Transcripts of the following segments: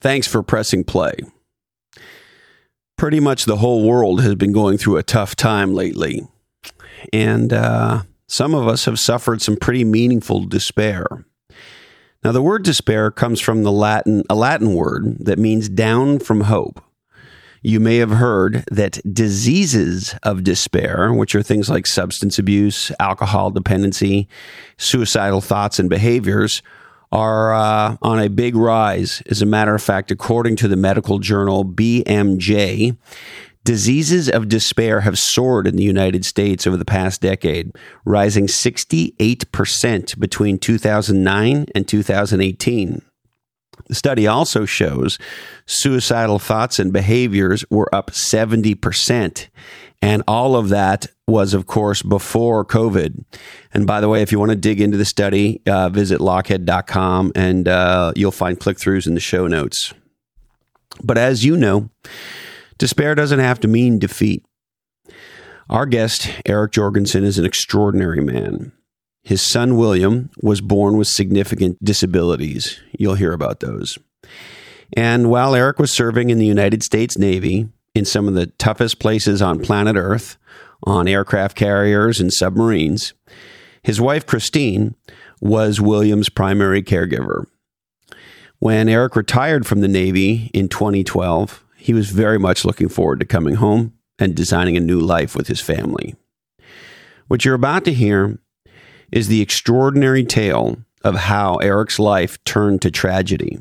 Thanks for pressing play. Pretty much the whole world has been going through a tough time lately. And uh, some of us have suffered some pretty meaningful despair. Now, the word despair comes from the Latin, a Latin word that means down from hope. You may have heard that diseases of despair, which are things like substance abuse, alcohol dependency, suicidal thoughts and behaviors, are uh, on a big rise. As a matter of fact, according to the medical journal BMJ, diseases of despair have soared in the United States over the past decade, rising 68% between 2009 and 2018. The study also shows suicidal thoughts and behaviors were up 70%. And all of that was, of course, before COVID. And by the way, if you want to dig into the study, uh, visit lochhead.com and uh, you'll find click throughs in the show notes. But as you know, despair doesn't have to mean defeat. Our guest, Eric Jorgensen, is an extraordinary man. His son, William, was born with significant disabilities. You'll hear about those. And while Eric was serving in the United States Navy in some of the toughest places on planet Earth, on aircraft carriers and submarines, his wife, Christine, was William's primary caregiver. When Eric retired from the Navy in 2012, he was very much looking forward to coming home and designing a new life with his family. What you're about to hear is the extraordinary tale of how Eric's life turned to tragedy,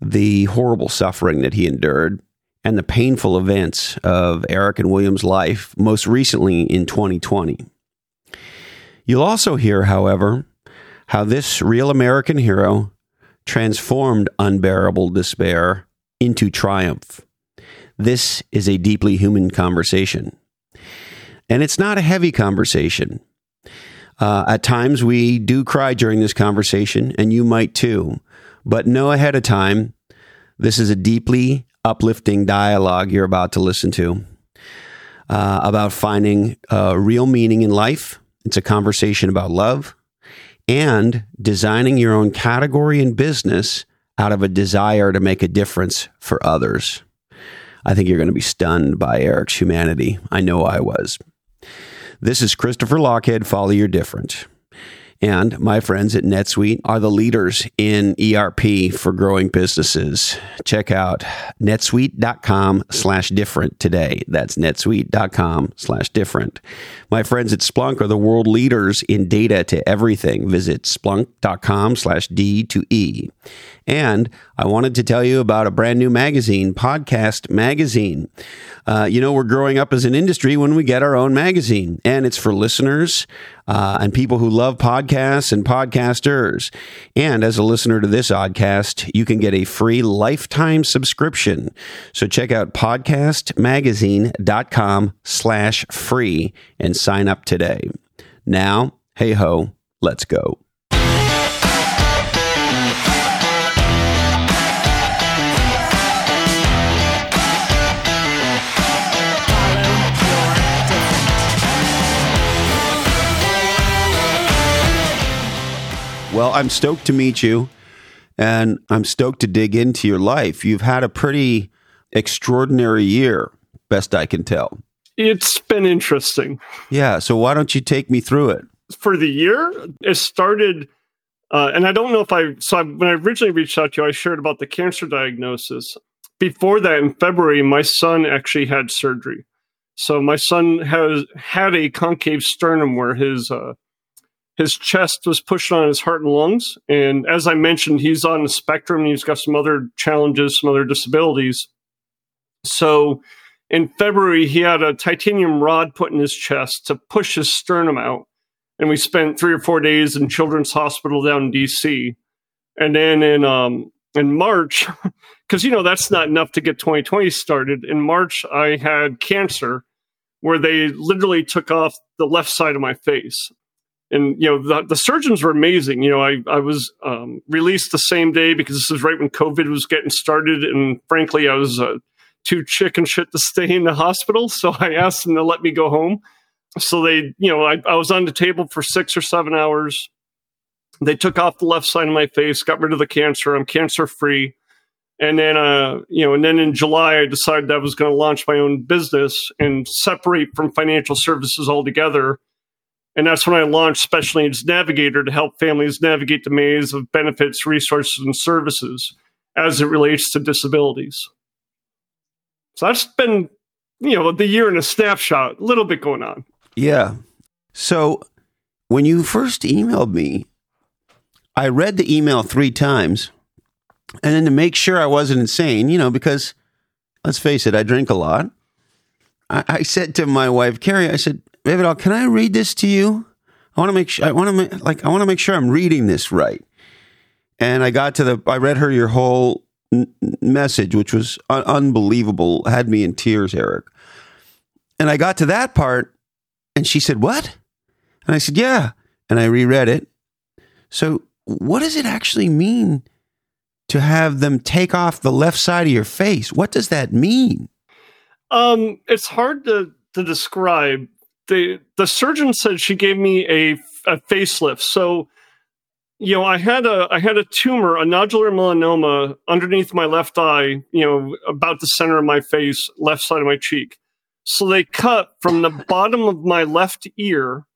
the horrible suffering that he endured, and the painful events of Eric and William's life, most recently in 2020. You'll also hear, however, how this real American hero transformed unbearable despair into triumph. This is a deeply human conversation. And it's not a heavy conversation. Uh, at times, we do cry during this conversation, and you might too. But know ahead of time, this is a deeply uplifting dialogue you're about to listen to uh, about finding uh, real meaning in life. It's a conversation about love and designing your own category in business out of a desire to make a difference for others. I think you're going to be stunned by Eric's humanity. I know I was. This is Christopher Lochhead. Follow your different. And my friends at NetSuite are the leaders in ERP for growing businesses. Check out netsuite.com slash different today. That's netsuite.com slash different. My friends at Splunk are the world leaders in data to everything. Visit splunk.com slash D to E. And I wanted to tell you about a brand new magazine, Podcast Magazine. Uh, you know, we're growing up as an industry when we get our own magazine, and it's for listeners uh, and people who love podcasts and podcasters. And as a listener to this oddcast, you can get a free lifetime subscription. So check out podcastmagazine.com slash free and sign up today. Now, hey ho, let's go. Well, I'm stoked to meet you, and I'm stoked to dig into your life. You've had a pretty extraordinary year, best I can tell. It's been interesting. Yeah. So why don't you take me through it? For the year, it started, uh, and I don't know if I, so I, when I originally reached out to you, I shared about the cancer diagnosis. Before that, in February, my son actually had surgery. So my son has had a concave sternum where his uh, his chest was pushed on his heart and lungs. And as I mentioned, he's on the spectrum. He's got some other challenges, some other disabilities. So in February, he had a titanium rod put in his chest to push his sternum out. And we spent three or four days in Children's Hospital down in DC. And then in um, in March, because you know that's not enough to get 2020 started. In March, I had cancer, where they literally took off the left side of my face and you know the, the surgeons were amazing. You know i, I was um, released the same day because this was right when covid was getting started. And frankly i was uh, too chicken shit to stay in the hospital. So i asked them to let me go home. So they you know I, I was on the table for six or seven hours. They took off the left side of my face got rid of the cancer. I'm cancer free. And then, uh, you know, and then in July, I decided I was going to launch my own business and separate from financial services altogether. And that's when I launched Special Needs Navigator to help families navigate the maze of benefits, resources, and services as it relates to disabilities. So that's been, you know, the year in a snapshot, a little bit going on. Yeah. So when you first emailed me, I read the email three times. And then to make sure I wasn't insane, you know, because let's face it, I drink a lot. I, I said to my wife, Carrie, I said, David, can I read this to you? I want to make sure, I want to make, like, I want to make sure I'm reading this right. And I got to the, I read her your whole n- message, which was un- unbelievable, had me in tears, Eric. And I got to that part and she said, What? And I said, Yeah. And I reread it. So, what does it actually mean to have them take off the left side of your face? What does that mean? Um, it's hard to, to describe. The the surgeon said she gave me a, a facelift. So, you know, I had a I had a tumor, a nodular melanoma underneath my left eye, you know, about the center of my face, left side of my cheek. So they cut from the bottom of my left ear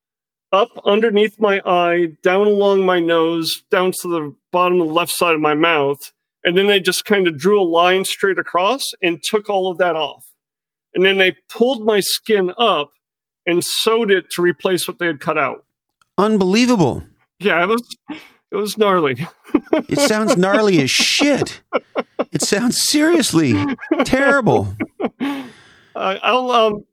up underneath my eye, down along my nose, down to the bottom of the left side of my mouth. And then they just kind of drew a line straight across and took all of that off. And then they pulled my skin up and sewed it to replace what they had cut out. Unbelievable. Yeah, it was it was gnarly. it sounds gnarly as shit. It sounds seriously terrible. Uh, I'll um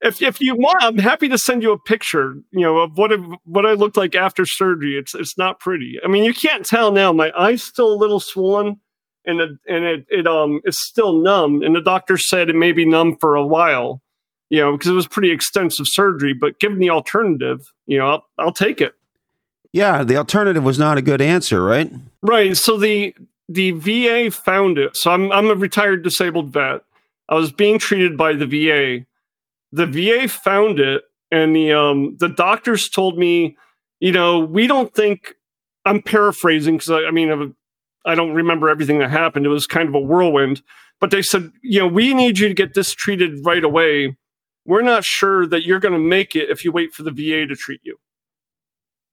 if if you want, I'm happy to send you a picture, you know, of what it, what I looked like after surgery. It's it's not pretty. I mean, you can't tell now. My eye's still a little swollen, and it, and it it um is still numb. And the doctor said it may be numb for a while, you know, because it was pretty extensive surgery. But given the alternative, you know, I'll, I'll take it. Yeah, the alternative was not a good answer, right? Right. So the the VA found it. So I'm I'm a retired disabled vet. I was being treated by the VA the VA found it, and the um, the doctors told me, you know, we don't think. I'm paraphrasing because I, I mean, I don't remember everything that happened. It was kind of a whirlwind. But they said, you know, we need you to get this treated right away. We're not sure that you're going to make it if you wait for the VA to treat you.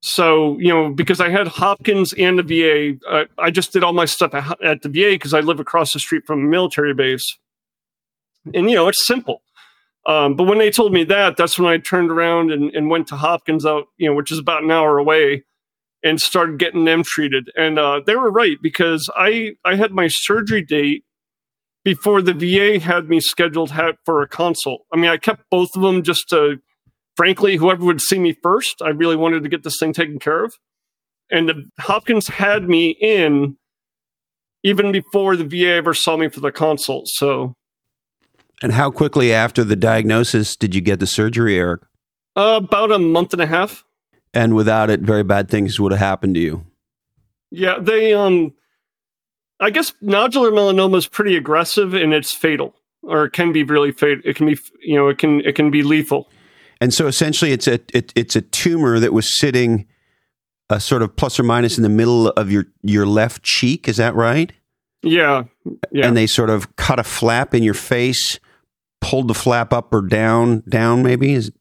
So, you know, because I had Hopkins and the VA, uh, I just did all my stuff at the VA because I live across the street from a military base. And, you know, it's simple. Um, but when they told me that, that's when I turned around and, and, went to Hopkins out, you know, which is about an hour away, and started getting them treated. And uh, they were right because I I had my surgery date before the VA had me scheduled for a consult. I mean, I kept both of them just to, frankly, whoever would see me first. I really wanted to get this thing taken care of, and the Hopkins had me in even before the VA ever saw me for the consult. So and how quickly after the diagnosis did you get the surgery, Eric? Uh, about a month and a half. And without it, very bad things would have happened to you. Yeah, they um, I guess nodular melanoma is pretty aggressive and it's fatal, or it can be really fatal. It can be, you know, it can it can be lethal. And so essentially, it's a it, it's a tumor that was sitting, a uh, sort of plus or minus in the middle of your your left cheek. Is that right? Yeah, yeah. And they sort of cut a flap in your face pulled the flap up or down, down maybe? Is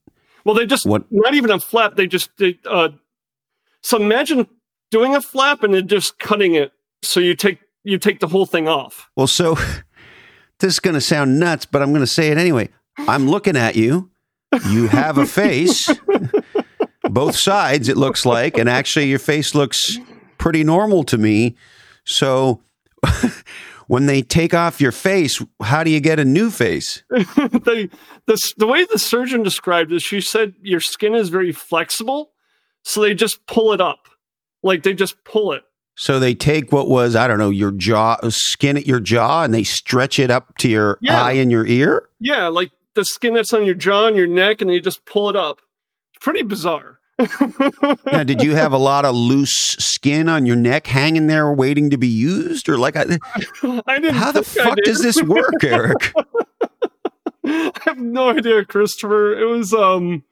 well, they just what? not even a flap. They just they, uh, so imagine doing a flap and then just cutting it. So you take you take the whole thing off. Well, so this is going to sound nuts, but I'm going to say it anyway. I'm looking at you. You have a face, both sides. It looks like, and actually, your face looks pretty normal to me. So when they take off your face, how do you get a new face? the, the, the way the surgeon described it, she said your skin is very flexible. So they just pull it up. Like they just pull it. So they take what was, I don't know, your jaw, skin at your jaw, and they stretch it up to your yeah. eye and your ear? Yeah, like the skin that's on your jaw and your neck, and they just pull it up. Pretty bizarre now, did you have a lot of loose skin on your neck hanging there waiting to be used, or like I, I didn't? How the fuck does this work, Eric? I have no idea, Christopher. It was um,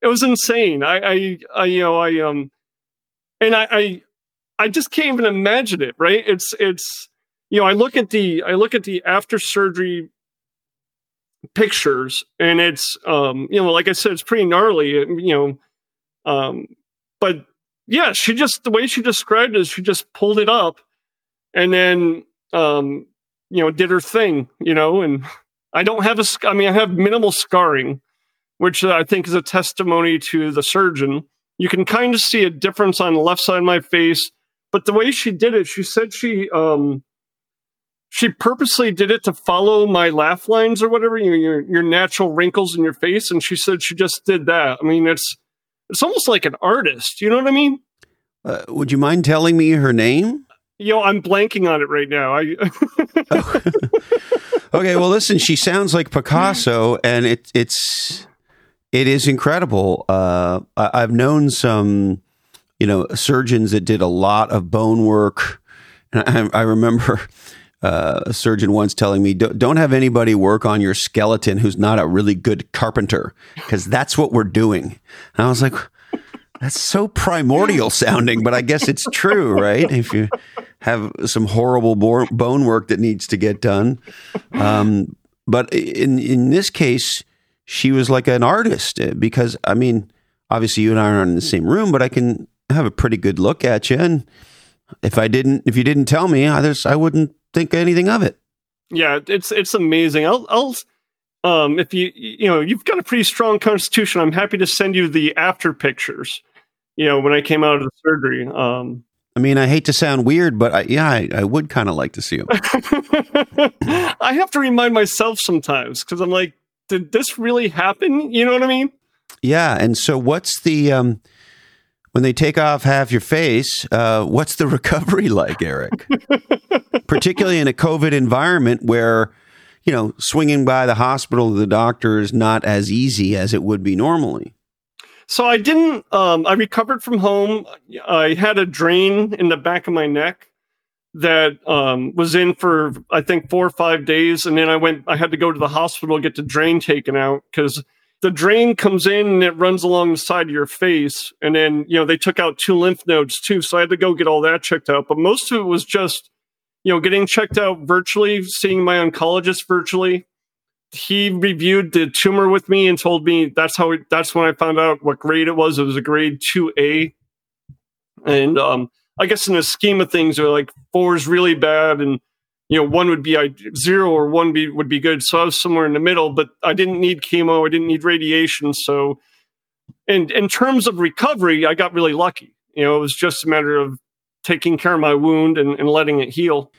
it was insane. I, I, I you know, I um, and I, I, I just can't even imagine it. Right? It's it's you know, I look at the I look at the after surgery pictures, and it's um, you know, like I said, it's pretty gnarly. You know, um, but yeah, she just the way she described it, she just pulled it up, and then um, you know, did her thing. You know, and I don't have a. I mean, I have minimal scarring, which I think is a testimony to the surgeon. You can kind of see a difference on the left side of my face, but the way she did it, she said she um, she purposely did it to follow my laugh lines or whatever your, your your natural wrinkles in your face. And she said she just did that. I mean it's it's almost like an artist. You know what i mean? Uh, would you mind telling me her name? Yo i'm blanking on it right now. I okay well listen she sounds like picasso and it it's it is incredible. Uh, I, i've known some you know surgeons that did a lot of bone work and I, I remember uh, a surgeon once telling me, don't have anybody work on your skeleton who's not a really good carpenter, because that's what we're doing. And I was like, that's so primordial sounding, but I guess it's true, right? If you have some horrible bone work that needs to get done. Um, but in, in this case, she was like an artist uh, because, I mean, obviously you and I aren't in the same room, but I can have a pretty good look at you. And if I didn't, if you didn't tell me, I, just, I wouldn't think anything of it. Yeah, it's it's amazing. I'll I'll um if you you know you've got a pretty strong constitution. I'm happy to send you the after pictures. You know when I came out of the surgery. Um, I mean, I hate to sound weird, but I, yeah, I, I would kind of like to see them. I have to remind myself sometimes because I'm like, did this really happen? You know what I mean? Yeah. And so, what's the um, when they take off half your face? Uh, what's the recovery like, Eric? particularly in a COVID environment where, you know, swinging by the hospital to the doctor is not as easy as it would be normally. So I didn't. Um, I recovered from home. I had a drain in the back of my neck that um, was in for I think four or five days, and then I went. I had to go to the hospital get the drain taken out because the drain comes in and it runs along the side of your face, and then you know they took out two lymph nodes too, so I had to go get all that checked out. But most of it was just you know, getting checked out virtually, seeing my oncologist virtually. He reviewed the tumor with me and told me that's how it, that's when I found out what grade it was. It was a grade two A, and um, I guess in the scheme of things, are like four is really bad, and you know one would be zero or one be, would be good. So I was somewhere in the middle, but I didn't need chemo, I didn't need radiation. So, in in terms of recovery, I got really lucky. You know, it was just a matter of taking care of my wound and, and letting it heal.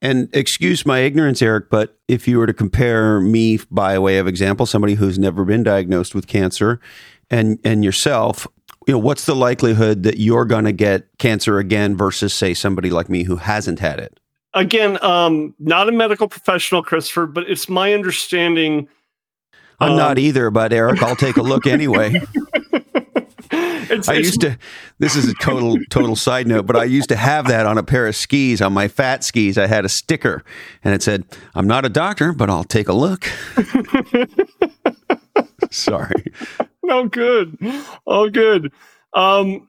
And excuse my ignorance, Eric, but if you were to compare me by way of example, somebody who's never been diagnosed with cancer, and and yourself, you know, what's the likelihood that you're going to get cancer again versus, say, somebody like me who hasn't had it? Again, um, not a medical professional, Christopher, but it's my understanding. I'm um, not either, but Eric, I'll take a look anyway. It's, I used to. This is a total total side note, but I used to have that on a pair of skis on my fat skis. I had a sticker, and it said, "I'm not a doctor, but I'll take a look." Sorry. No good. Oh, good. Um,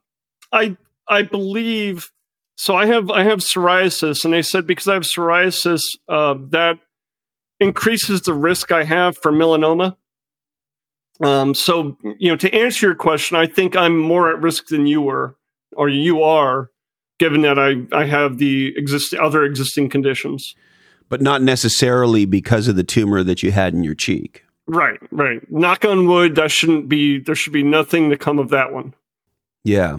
I I believe so. I have I have psoriasis, and they said because I have psoriasis, uh, that increases the risk I have for melanoma. Um, so, you know, to answer your question, I think I'm more at risk than you were, or you are, given that I, I have the exist- other existing conditions. But not necessarily because of the tumor that you had in your cheek. Right, right. Knock on wood, that shouldn't be, there should be nothing to come of that one. Yeah.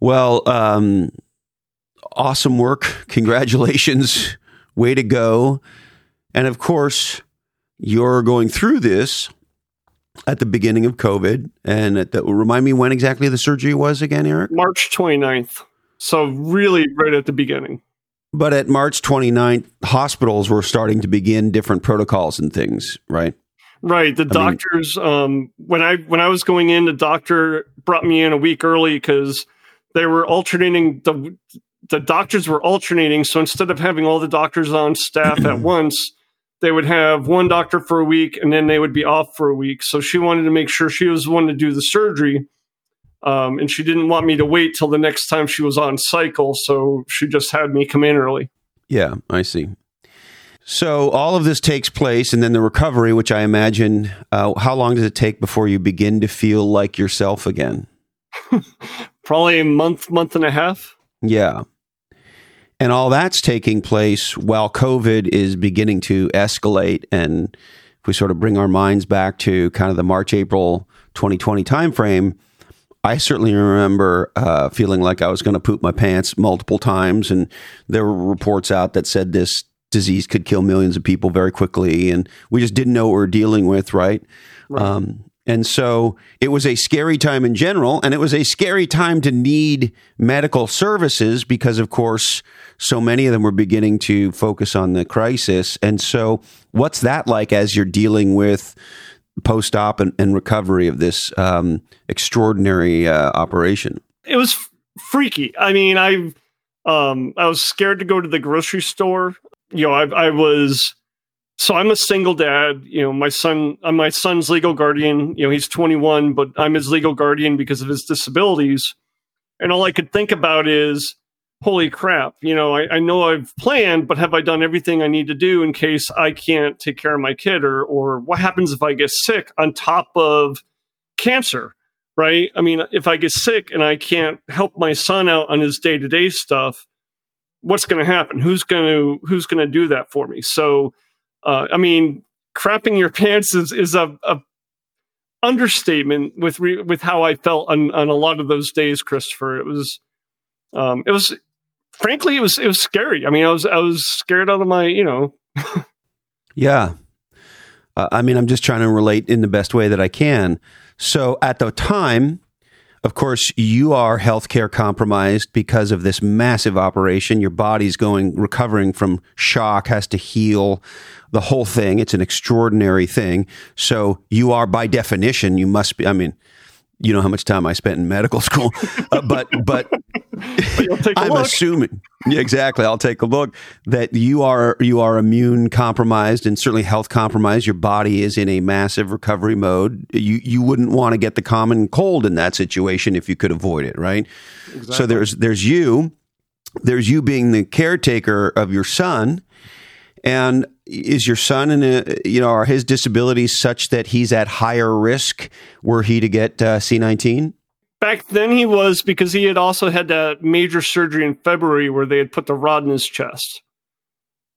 Well, um, awesome work. Congratulations. Way to go. And of course, you're going through this at the beginning of COVID. And at the, remind me when exactly the surgery was again, Eric? March 29th. So, really, right at the beginning. But at March 29th, hospitals were starting to begin different protocols and things, right? Right. The I doctors, mean, um, when I when I was going in, the doctor brought me in a week early because they were alternating the the doctors were alternating. So instead of having all the doctors on staff at once, they would have one doctor for a week and then they would be off for a week. So she wanted to make sure she was the one to do the surgery. Um, and she didn't want me to wait till the next time she was on cycle. So she just had me come in early. Yeah, I see. So all of this takes place, and then the recovery, which I imagine, uh, how long does it take before you begin to feel like yourself again? Probably a month, month and a half. Yeah. And all that's taking place while COVID is beginning to escalate. And if we sort of bring our minds back to kind of the March, April 2020 timeframe, I certainly remember uh, feeling like I was going to poop my pants multiple times. And there were reports out that said this disease could kill millions of people very quickly. And we just didn't know what we are dealing with, right? right. Um, and so it was a scary time in general, and it was a scary time to need medical services because, of course, so many of them were beginning to focus on the crisis. And so, what's that like as you're dealing with post op and, and, recovery of this um, extraordinary uh, operation? It was f- freaky. I mean, I um, I was scared to go to the grocery store you know, I, I was so I'm a single dad. You know, my son, I'm my son's legal guardian. You know, he's 21, but I'm his legal guardian because of his disabilities. And all I could think about is, holy crap, you know, I, I know I've planned, but have I done everything I need to do in case I can't take care of my kid or, or what happens if I get sick on top of cancer? Right. I mean, if I get sick and I can't help my son out on his day to day stuff, what's going to happen? Who's going to who's going to do that for me? So, uh, I mean, crapping your pants is is a, a understatement with re- with how I felt on on a lot of those days, Christopher. It was, um, it was, frankly, it was it was scary. I mean, I was I was scared out of my, you know. yeah, uh, I mean, I'm just trying to relate in the best way that I can. So at the time, of course, you are healthcare compromised because of this massive operation. Your body's going, recovering from shock, has to heal the whole thing. It's an extraordinary thing. So you are, by definition, you must be, I mean, you know how much time I spent in medical school, uh, but but I'm look. assuming yeah, exactly. I'll take a look that you are you are immune compromised and certainly health compromised. Your body is in a massive recovery mode. You you wouldn't want to get the common cold in that situation if you could avoid it, right? Exactly. So there's there's you, there's you being the caretaker of your son, and is your son in a you know are his disabilities such that he's at higher risk were he to get uh, C19? Back then he was because he had also had that major surgery in February where they had put the rod in his chest.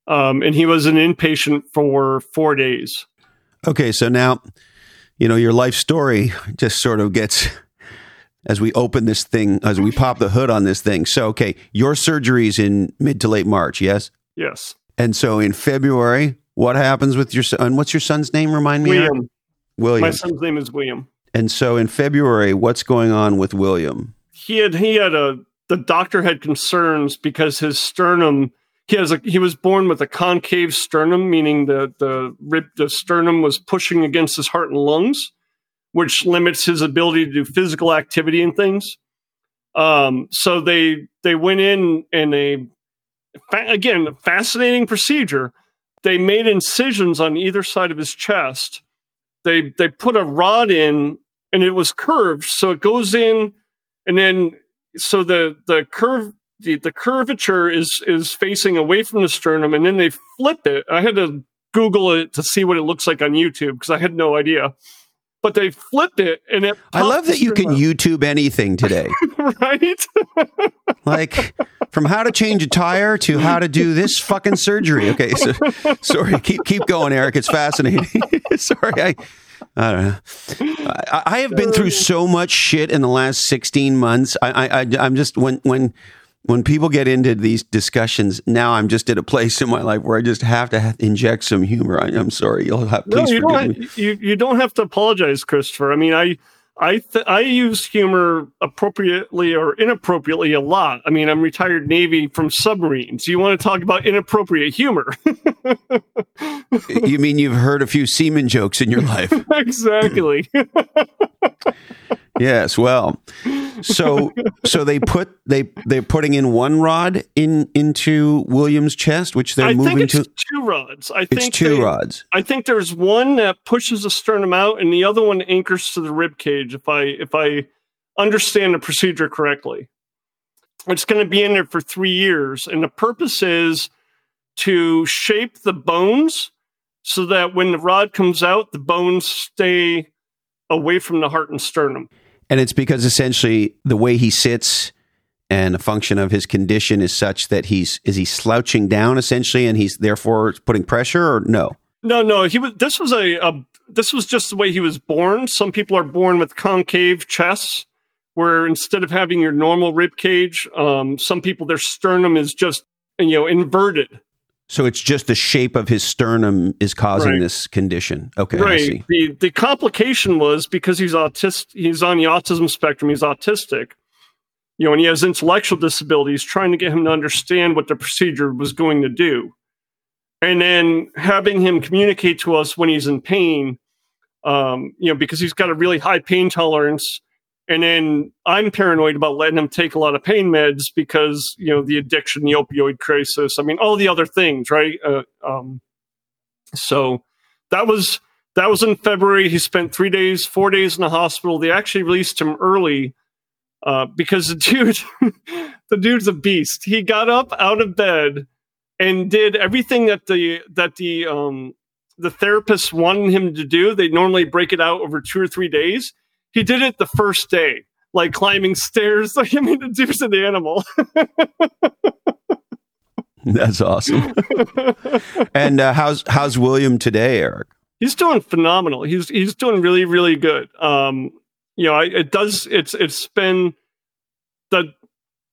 Um, and he was an inpatient for four days. Okay, so now, you know, your life story just sort of gets as we open this thing, as we pop the hood on this thing. So, okay, your surgery's in mid to late March, yes? Yes. And so in February, what happens with your son? What's your son's name? Remind me. William. William. My son's name is William. And so in February, what's going on with William? He had he had a the doctor had concerns because his sternum he has a he was born with a concave sternum, meaning the the rib the sternum was pushing against his heart and lungs, which limits his ability to do physical activity and things. Um, so they they went in and they fa- again, fascinating procedure. They made incisions on either side of his chest. They they put a rod in, and it was curved, so it goes in, and then so the the curve the, the curvature is is facing away from the sternum, and then they flip it. I had to Google it to see what it looks like on YouTube because I had no idea but they flipped it and it. I love that you can YouTube anything today. right? like from how to change a tire to how to do this fucking surgery. Okay, so sorry, keep keep going, Eric. It's fascinating. sorry, I. I don't know. I, I, have been through uh, so much shit in the last sixteen months. I, I, I'm just when when when people get into these discussions, now I'm just at a place in my life where I just have to inject some humor. I, am sorry. You'll have please no, you forgive don't, me. You, you don't have to apologize, Christopher. I mean, I I th- I use humor appropriately or inappropriately a lot. I mean, I'm retired Navy from submarines. You want to talk about inappropriate humor? you mean you've heard a few seaman jokes in your life? exactly. yes. Well, so so they put they they're putting in one rod in into William's chest, which they're I moving to two rods. I think two they, rods. I think there's one that pushes the sternum out, and the other one anchors to the rib cage. If I if I understand the procedure correctly, it's going to be in there for three years, and the purpose is to shape the bones so that when the rod comes out, the bones stay away from the heart and sternum. And it's because essentially the way he sits and a function of his condition is such that he's is he slouching down essentially and he's therefore putting pressure or no? No, no, he was this was a, a this was just the way he was born. Some people are born with concave chests where instead of having your normal rib cage, um, some people their sternum is just you know inverted. So it's just the shape of his sternum is causing Right. this condition. Okay, I right. see. The the complication was because he's autistic. he's on the autism spectrum, he's autistic. You know, and he has intellectual disabilities, trying to get him to understand what the procedure was going to do. And then having him communicate to us when he's in pain, um, you know, because he's got a really high pain tolerance. And then I'm paranoid about letting him take a lot of pain meds because, you know, the addiction, the opioid crisis, I mean, all the other things, right? Uh, um, so that was that was in February. He spent three days, four days in the hospital. They actually released him early uh, because the dude, the dude's a beast. He got up out of bed and did everything that the that the um, the therapist wanted him to do. They normally break it out over two or three days. He did it the first day, like climbing stairs. Like I mean, the dude's an animal. That's awesome. and uh, how's how's William today, Eric? he's doing phenomenal. He's he's doing really really good. Um, you know, I, it does. It's it's been the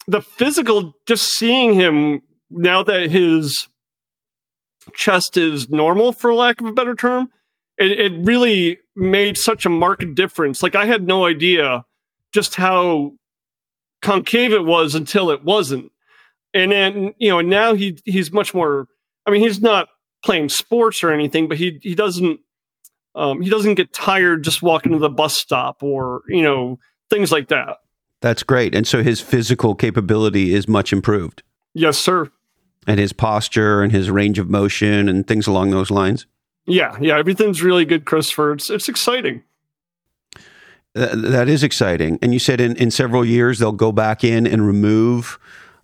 the physical. Just seeing him now that his chest is normal, for lack of a better term, it, it really made such a marked difference. Like I had no idea just how concave it was until it wasn't. And then, you know, now he he's much more I mean, he's not playing sports or anything, but he he doesn't um, he doesn't get tired just walking to the bus stop or you know things like that. That's great. And so his physical capability is much improved, Yes, sir. and his posture and his range of motion and things along those lines. Yeah, yeah. Everything's really good, Christopher. It's it's exciting. Th- that is exciting. And you said in, in several years they'll go back in and remove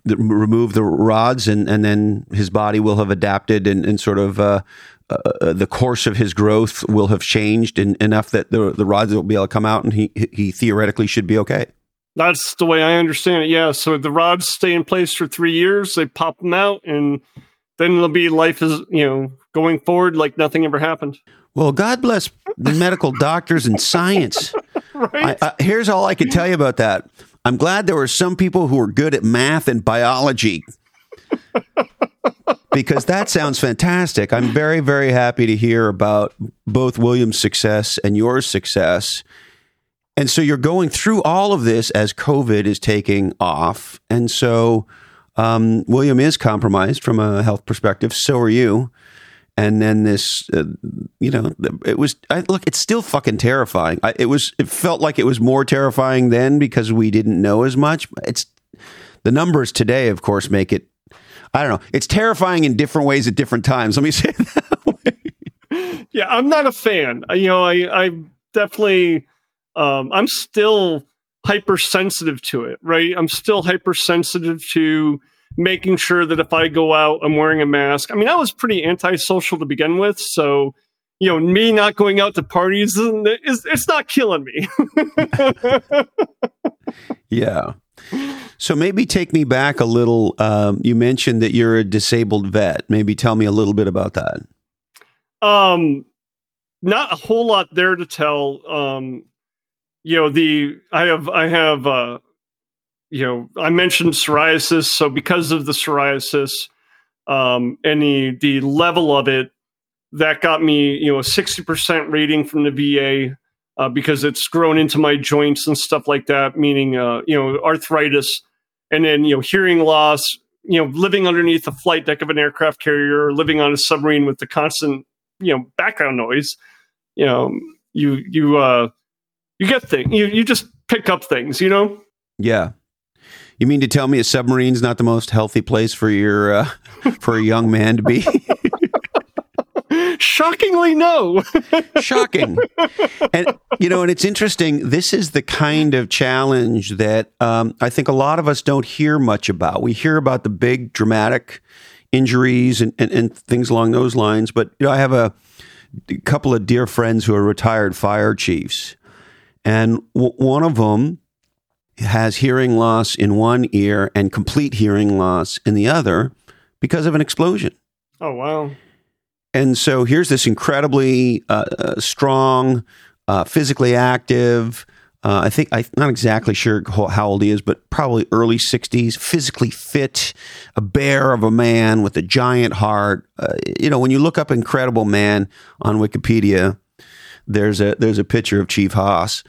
the, remove the rods, and, and then his body will have adapted and, and sort of uh, uh, the course of his growth will have changed in, enough that the the rods will be able to come out, and he he theoretically should be okay. That's the way I understand it. Yeah. So the rods stay in place for three years. They pop them out, and then it'll be life is you know going forward like nothing ever happened. Well, God bless the medical doctors and science. Right. I, I, here's all I can tell you about that. I'm glad there were some people who were good at math and biology because that sounds fantastic. I'm very, very happy to hear about both William's success and your success. And so you're going through all of this as COVID is taking off. And so um, William is compromised from a health perspective. So are you. And then this, uh, you know, it was. I, look, it's still fucking terrifying. I, it was. It felt like it was more terrifying then because we didn't know as much. It's the numbers today, of course, make it. I don't know. It's terrifying in different ways at different times. Let me say that way. yeah, I'm not a fan. You know, I I definitely um, I'm still hypersensitive to it. Right, I'm still hypersensitive to making sure that if I go out, I'm wearing a mask. I mean, I was pretty antisocial to begin with, so you know, me not going out to parties is it's not killing me. Yeah. So maybe take me back a little. Um, you mentioned that you're a disabled vet. Maybe tell me a little bit about that. um, not a whole lot there to tell. Um, you know, the I have I have uh, you know I mentioned psoriasis, so because of the psoriasis um, and the the level of it, that got me you know a sixty percent rating from the VA. Uh, because it's grown into my joints and stuff like that, meaning uh, you know arthritis, and then you know hearing loss, you know living underneath the flight deck of an aircraft carrier, or living on a submarine with the constant you know background noise you know you you uh you get things you you just pick up things you know Yeah. You mean to tell me a submarine's not the most healthy place for your uh, for a young man to be? shockingly no Shocking. And you know, and it's interesting. This is the kind of challenge that um, I think a lot of us don't hear much about. We hear about the big dramatic injuries and, and, and things along those lines. But you know, I have a, a couple of dear friends who are retired fire chiefs, and w- one of them has hearing loss in one ear and complete hearing loss in the other because of an explosion. Oh wow! And so here's this incredibly uh, uh, strong, uh, physically active. Uh, I think I'm not exactly sure how old he is, but probably early 60s. Physically fit, a bear of a man with a giant heart. Uh, you know, when you look up "incredible man" on Wikipedia, there's a there's a picture of Chief Haas,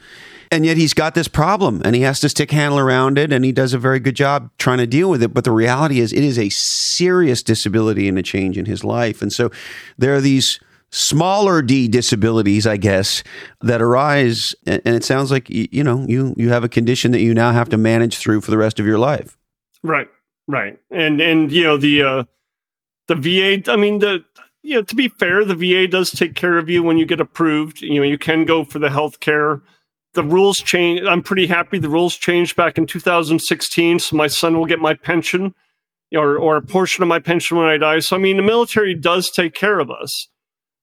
and yet he's got this problem and he has to stick handle around it and he does a very good job trying to deal with it. But the reality is it is a serious disability and a change in his life. And so there are these smaller d disabilities i guess that arise and it sounds like you know you you have a condition that you now have to manage through for the rest of your life. Right right. And and you know the uh the va i mean the you know to be fair the va does take care of you when you get approved you know you can go for the health care the rules change. I'm pretty happy. The rules changed back in 2016, so my son will get my pension, or or a portion of my pension when I die. So I mean, the military does take care of us.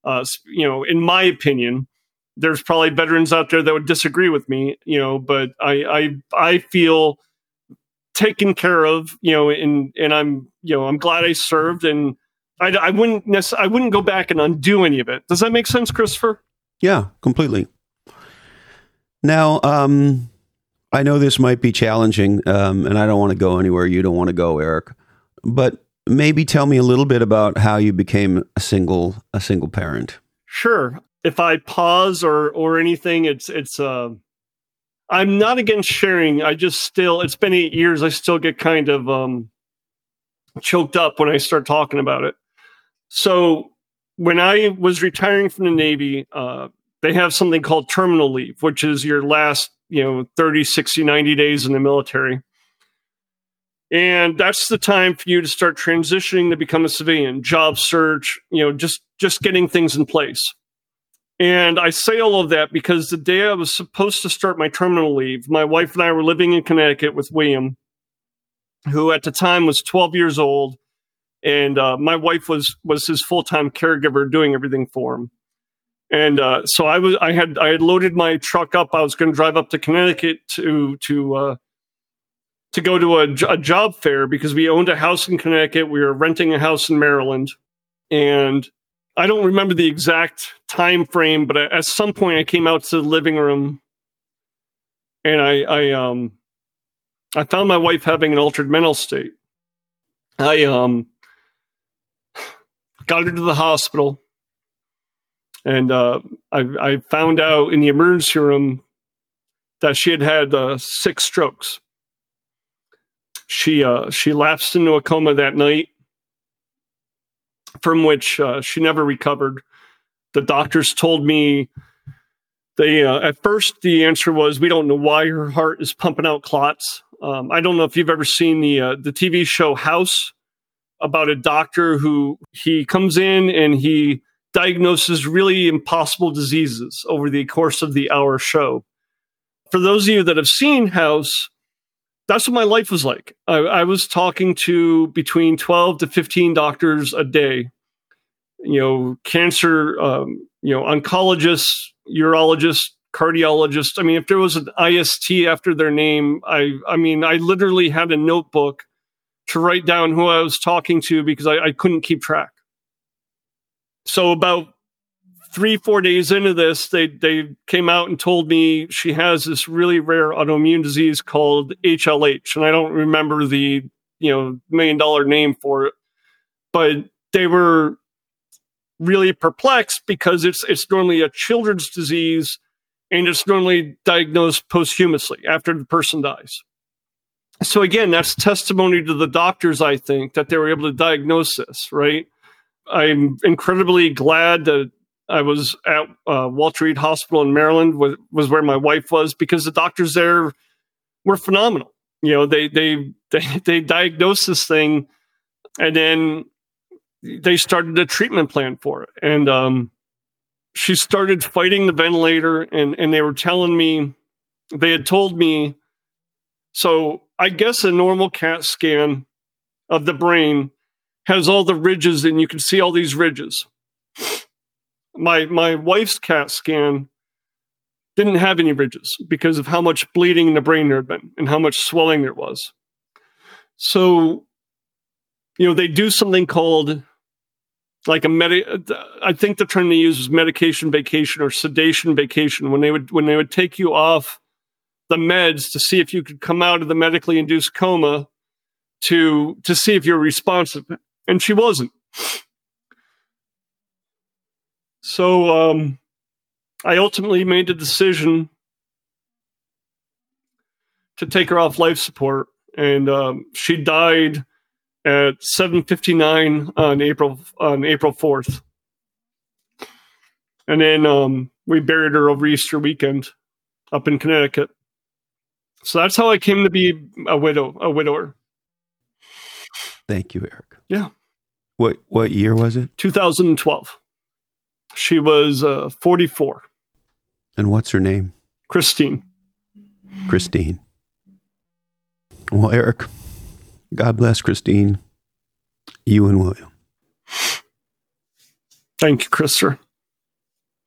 Uh, you know, in my opinion, there's probably veterans out there that would disagree with me. You know, but I I I feel taken care of. You know, and and I'm you know I'm glad I served, and I, I wouldn't necess- I wouldn't go back and undo any of it. Does that make sense, Christopher? Yeah, completely. Now, um, I know this might be challenging, um, and I don't want to go anywhere you don't want to go, Eric. But maybe tell me a little bit about how you became a single a single parent. Sure. If I pause or or anything, it's it's. Uh, I'm not against sharing. I just still. It's been eight years. I still get kind of um, choked up when I start talking about it. So when I was retiring from the Navy, uh, they have something called terminal leave, which is your last, you know, 30, 60, 90 days in the military. And that's the time for you to start transitioning to become a civilian, job search, you know, just just getting things in place. And I say all of that because the day I was supposed to start my terminal leave, my wife and I were living in Connecticut with William, who at the time was 12 years old, and uh, my wife was was his full time caregiver, doing everything for him. And uh, so I was, I had, I had loaded my truck up. I was going to drive up to Connecticut to to uh, to go to a, a job fair because we owned a house in Connecticut. We were renting a house in Maryland, and I don't remember the exact time frame, but at some point I came out to the living room, and I, I um, I found my wife having an altered mental state. I um, got her to the hospital and uh, I, I, found out in the emergency room that she had had uh, six strokes. She uh, she lapsed into a coma that night, from which uh, she never recovered. The doctors told me they uh, at first the answer was we don't know why her heart is pumping out clots. Um, I don't know if you've ever seen the uh, the TV show House about a doctor who he comes in and he diagnoses really impossible diseases over the course of the hour show. For those of you that have seen House, that's what my life was like. I, I was talking to between 12 to 15 doctors a day, you know, cancer, um, you know, oncologists, urologists, cardiologists. I mean, if there was an IST after their name, I, I mean, I literally had a notebook to write down who I was talking to because I, I couldn't keep track. So about three four days into this they they came out and told me she has this really rare autoimmune disease called HLH and I don't remember the you know million dollar name for it but they were really perplexed because it's it's normally a children's disease and it's normally diagnosed posthumously after the person dies so again that's testimony to the doctors I think that they were able to diagnose this right I'm incredibly glad that I was at uh, Walter Reed Hospital in Maryland, was, was where my wife was, because the doctors there were phenomenal. You know, they they they, they diagnosed this thing, and then they started a treatment plan for it. And um, she started fighting the ventilator, and and they were telling me, they had told me, so I guess a normal CAT scan of the brain has all the ridges, and you can see all these ridges. My my wife's CAT scan didn't have any ridges because of how much bleeding in the brain there had been and how much swelling there was. So, you know, they do something called like a med. I think the term they use is medication vacation or sedation vacation when they would when they would take you off the meds to see if you could come out of the medically induced coma to to see if you're responsive, and she wasn't. So um, I ultimately made the decision to take her off life support, and um, she died at 7:59 on April on April 4th. And then um, we buried her over Easter weekend up in Connecticut. So that's how I came to be a widow, a widower. Thank you, Eric. Yeah. What what year was it? 2012. She was uh, 44. And what's her name? Christine. Christine. Well, Eric, God bless Christine, you and William. Thank you, Christopher.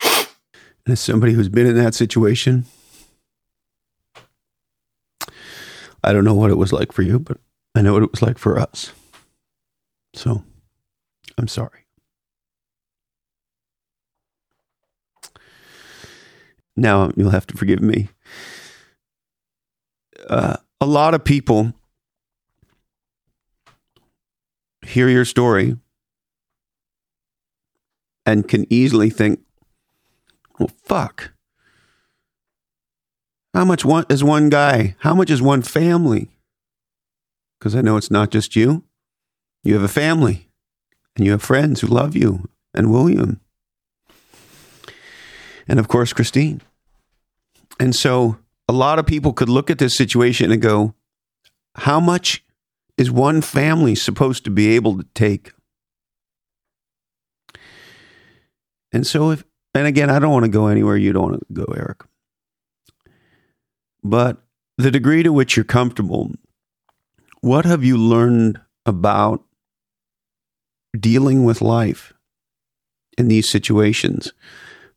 And as somebody who's been in that situation, I don't know what it was like for you, but I know what it was like for us. So I'm sorry. Now you'll have to forgive me. Uh, a lot of people hear your story and can easily think, well, fuck. How much one, is one guy? How much is one family? Because I know it's not just you. You have a family and you have friends who love you and William. And of course, Christine. And so a lot of people could look at this situation and go, how much is one family supposed to be able to take? And so if and again, I don't want to go anywhere you don't want to go, Eric. But the degree to which you're comfortable, what have you learned about dealing with life in these situations?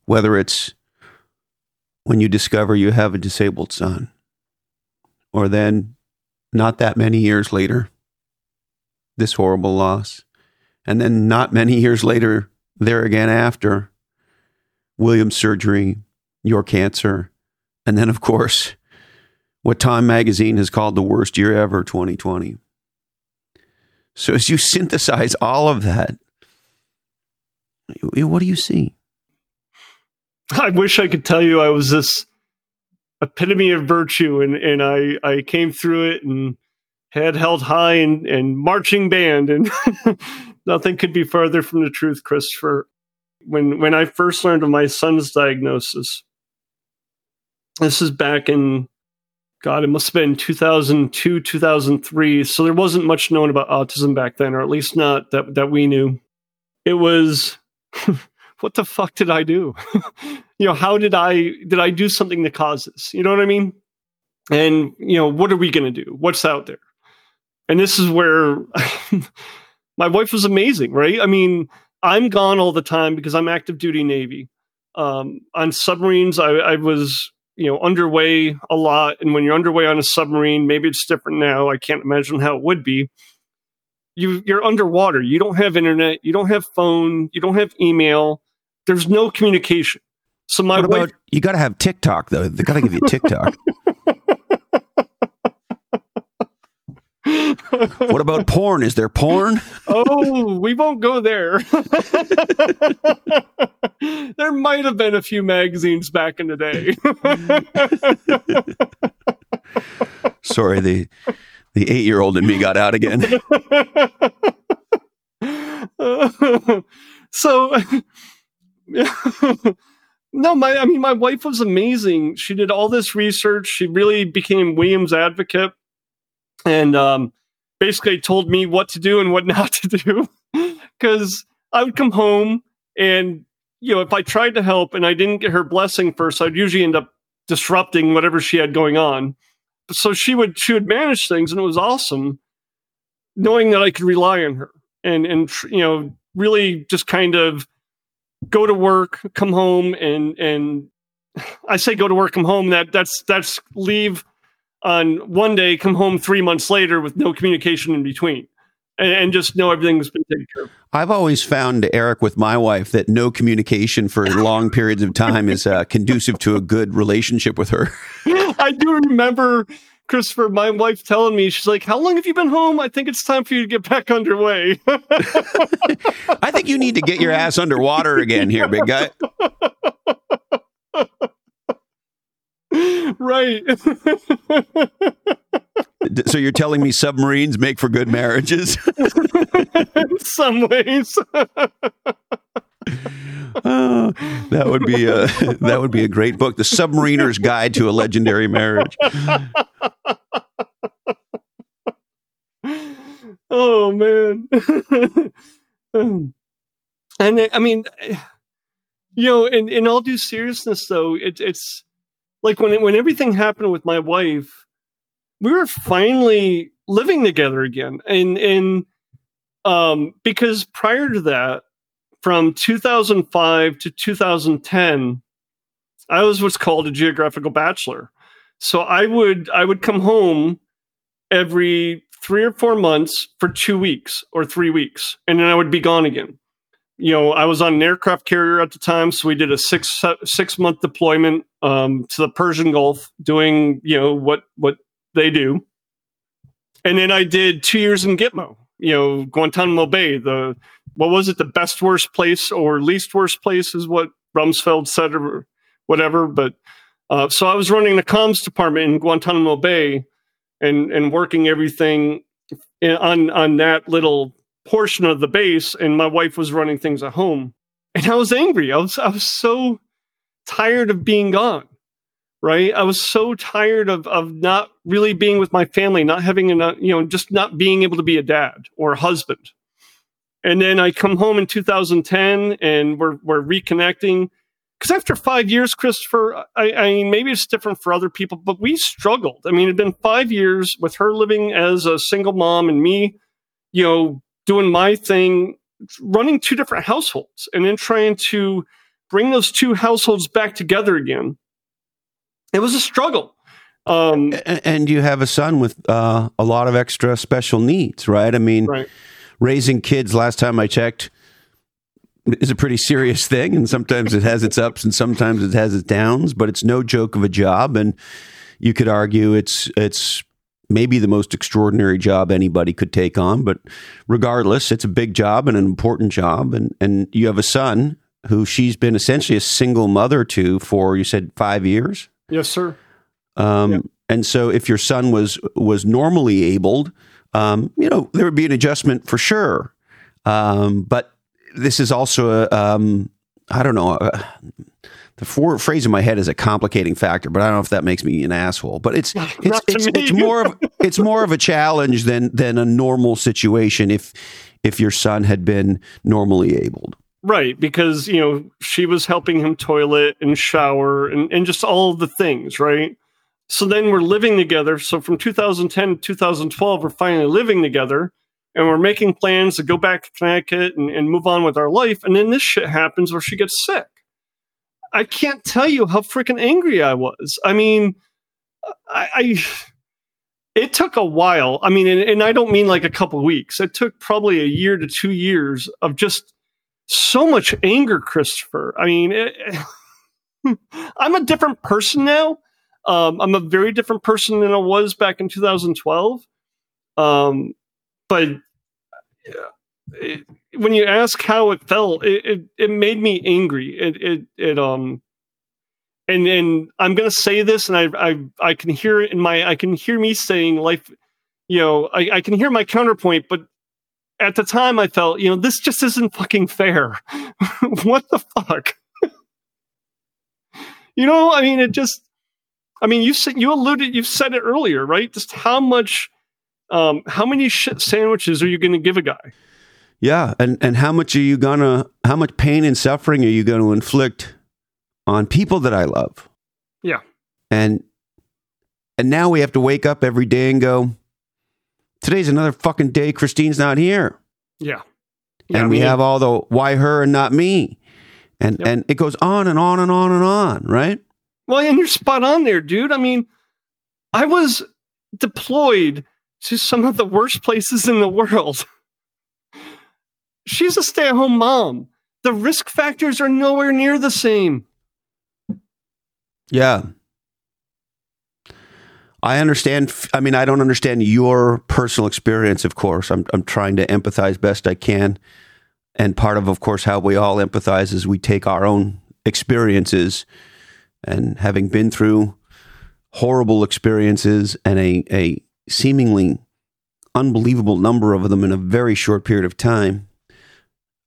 Whether it's when you discover you have a disabled son, or then not that many years later, this horrible loss. And then not many years later, there again after, William's surgery, your cancer, and then, of course, what Time Magazine has called the worst year ever, 2020. So, as you synthesize all of that, what do you see? I wish I could tell you I was this epitome of virtue and and I I came through it and head held high and and marching band and nothing could be further from the truth Christopher when when I first learned of my son's diagnosis this is back in god it must have been 2002 2003 so there wasn't much known about autism back then or at least not that that we knew it was what the fuck did I do? you know, how did I did I do something to cause this? You know what I mean? And you know, what are we going to do? What's out there? And this is where my wife was amazing, right? I mean, I'm gone all the time because I'm active duty Navy. Um, on submarines, I, I was you know underway a lot, and when you're underway on a submarine, maybe it's different now. I can't imagine how it would be you you're underwater. You don't have internet. You don't have phone. You don't have email. There's no communication. So my what about, wife, you got to have TikTok though. They got to give you TikTok. what about porn? Is there porn? oh, we won't go there. there might have been a few magazines back in the day. Sorry, the the eight year old in me got out again. so no, my I mean my wife was amazing. She did all this research. She really became William's advocate and um, basically told me what to do and what not to do. Cuz I would come home and you know, if I tried to help and I didn't get her blessing first, I'd usually end up disrupting whatever she had going on. So she would she would manage things and it was awesome knowing that I could rely on her. and and you know really just kind of go to work, come home, and and I say go to work, come home. That that's that's leave on one day, come home three months later with no communication in between, and, just know everything's been taken care of. I've always found Eric with my wife that no communication for long periods of time is uh, conducive to a good relationship with her. I do remember Christopher, my wife telling me, she's like, How long have you been home? I think it's time for you to get back underway. I think you need to get your ass underwater again here, big guy. Right. so you're telling me submarines make for good marriages? In some ways. Oh, that would be a that would be a great book, The Submariner's Guide to a Legendary Marriage. oh man. and I mean, you know, in, in all due seriousness, though, it, it's like when when everything happened with my wife, we were finally living together again, and and um, because prior to that, from 2005 to 2010, I was what's called a geographical bachelor. So I would I would come home every three or four months for two weeks or three weeks, and then I would be gone again. You know, I was on an aircraft carrier at the time, so we did a six six month deployment um, to the Persian Gulf, doing you know what what they do, and then I did two years in Gitmo. You know, Guantanamo Bay, the what was it, the best worst place or least worst place is what Rumsfeld said or whatever. But uh, so I was running the comms department in Guantanamo Bay and and working everything in, on on that little portion of the base, and my wife was running things at home, and I was angry. I was I was so tired of being gone. Right, I was so tired of of not really being with my family, not having enough, you know, just not being able to be a dad or a husband and then I come home in 2010 and we're, we're reconnecting. Because after five years, Christopher, I, I, mean, maybe it's different for other people, but we struggled. I mean, it had been five years with her living as a single mom and me, you know, doing my thing, running two different households, and then trying to bring those two households back together again. It was a struggle. Um, and, and, you have a son with uh, a lot of extra special needs, right? I mean, right raising kids, last time I checked, is a pretty serious thing. And sometimes it has its ups and sometimes it has its downs, but it's no joke of a job. And you could argue it's, it's, maybe the most extraordinary job anybody could take on. But regardless, it's a big job and an important job. And, and you have a son who she's been essentially a single mother to for, you said, five years? Yes, sir. Um, yep. And so if your son was, was normally abled, um, you know, there would be an adjustment for sure. Um, but this is also a, um, I don't know, uh, the for, phrase in my head is a complicating factor, but I don't know if that makes me an asshole. But it's it's it's, it's, more of it's more of a challenge than than a normal situation if if your son had been normally abled. Right, because you know she was helping him toilet and shower and, and just all the things, right? So then we're living together. So from 2010 to 2012, we're finally living together and we're making plans to go back to Connecticut and, and move on with our life. And then this shit happens where she gets sick. I can't tell you how freaking angry I was. I mean, I, I it took a while. I mean, and, and I don't mean like a couple weeks. It took probably a year to two years of just so much anger, Christopher. I mean, it, I'm a different person now. Um, I'm a very different person than I was back in 2012. Um, but it, when you ask how it felt, it, it, it made me angry. It, it, it, um, and, and I'm to say this and I, I, I can hear it in my, I can hear me saying life, you know, I, I can hear my counterpoint, but at the time I felt, you know, this just isn't fucking fair. what the fuck? you know, I mean, it just, I mean, you said you alluded, you said it earlier, right? Just how much, um, how many shit sandwiches are you going to give a guy? Yeah, and and how much are you gonna, how much pain and suffering are you going to inflict on people that I love? Yeah, and and now we have to wake up every day and go, today's another fucking day. Christine's not here. Yeah. yeah and I mean, we have all the why her and not me. And yep. and it goes on and on and on and on, right? Well, and you're spot on there, dude. I mean, I was deployed to some of the worst places in the world. She's a stay-at-home mom. The risk factors are nowhere near the same. Yeah. I understand. I mean, I don't understand your personal experience, of course. I'm, I'm trying to empathize best I can. And part of, of course, how we all empathize is we take our own experiences and having been through horrible experiences and a, a seemingly unbelievable number of them in a very short period of time,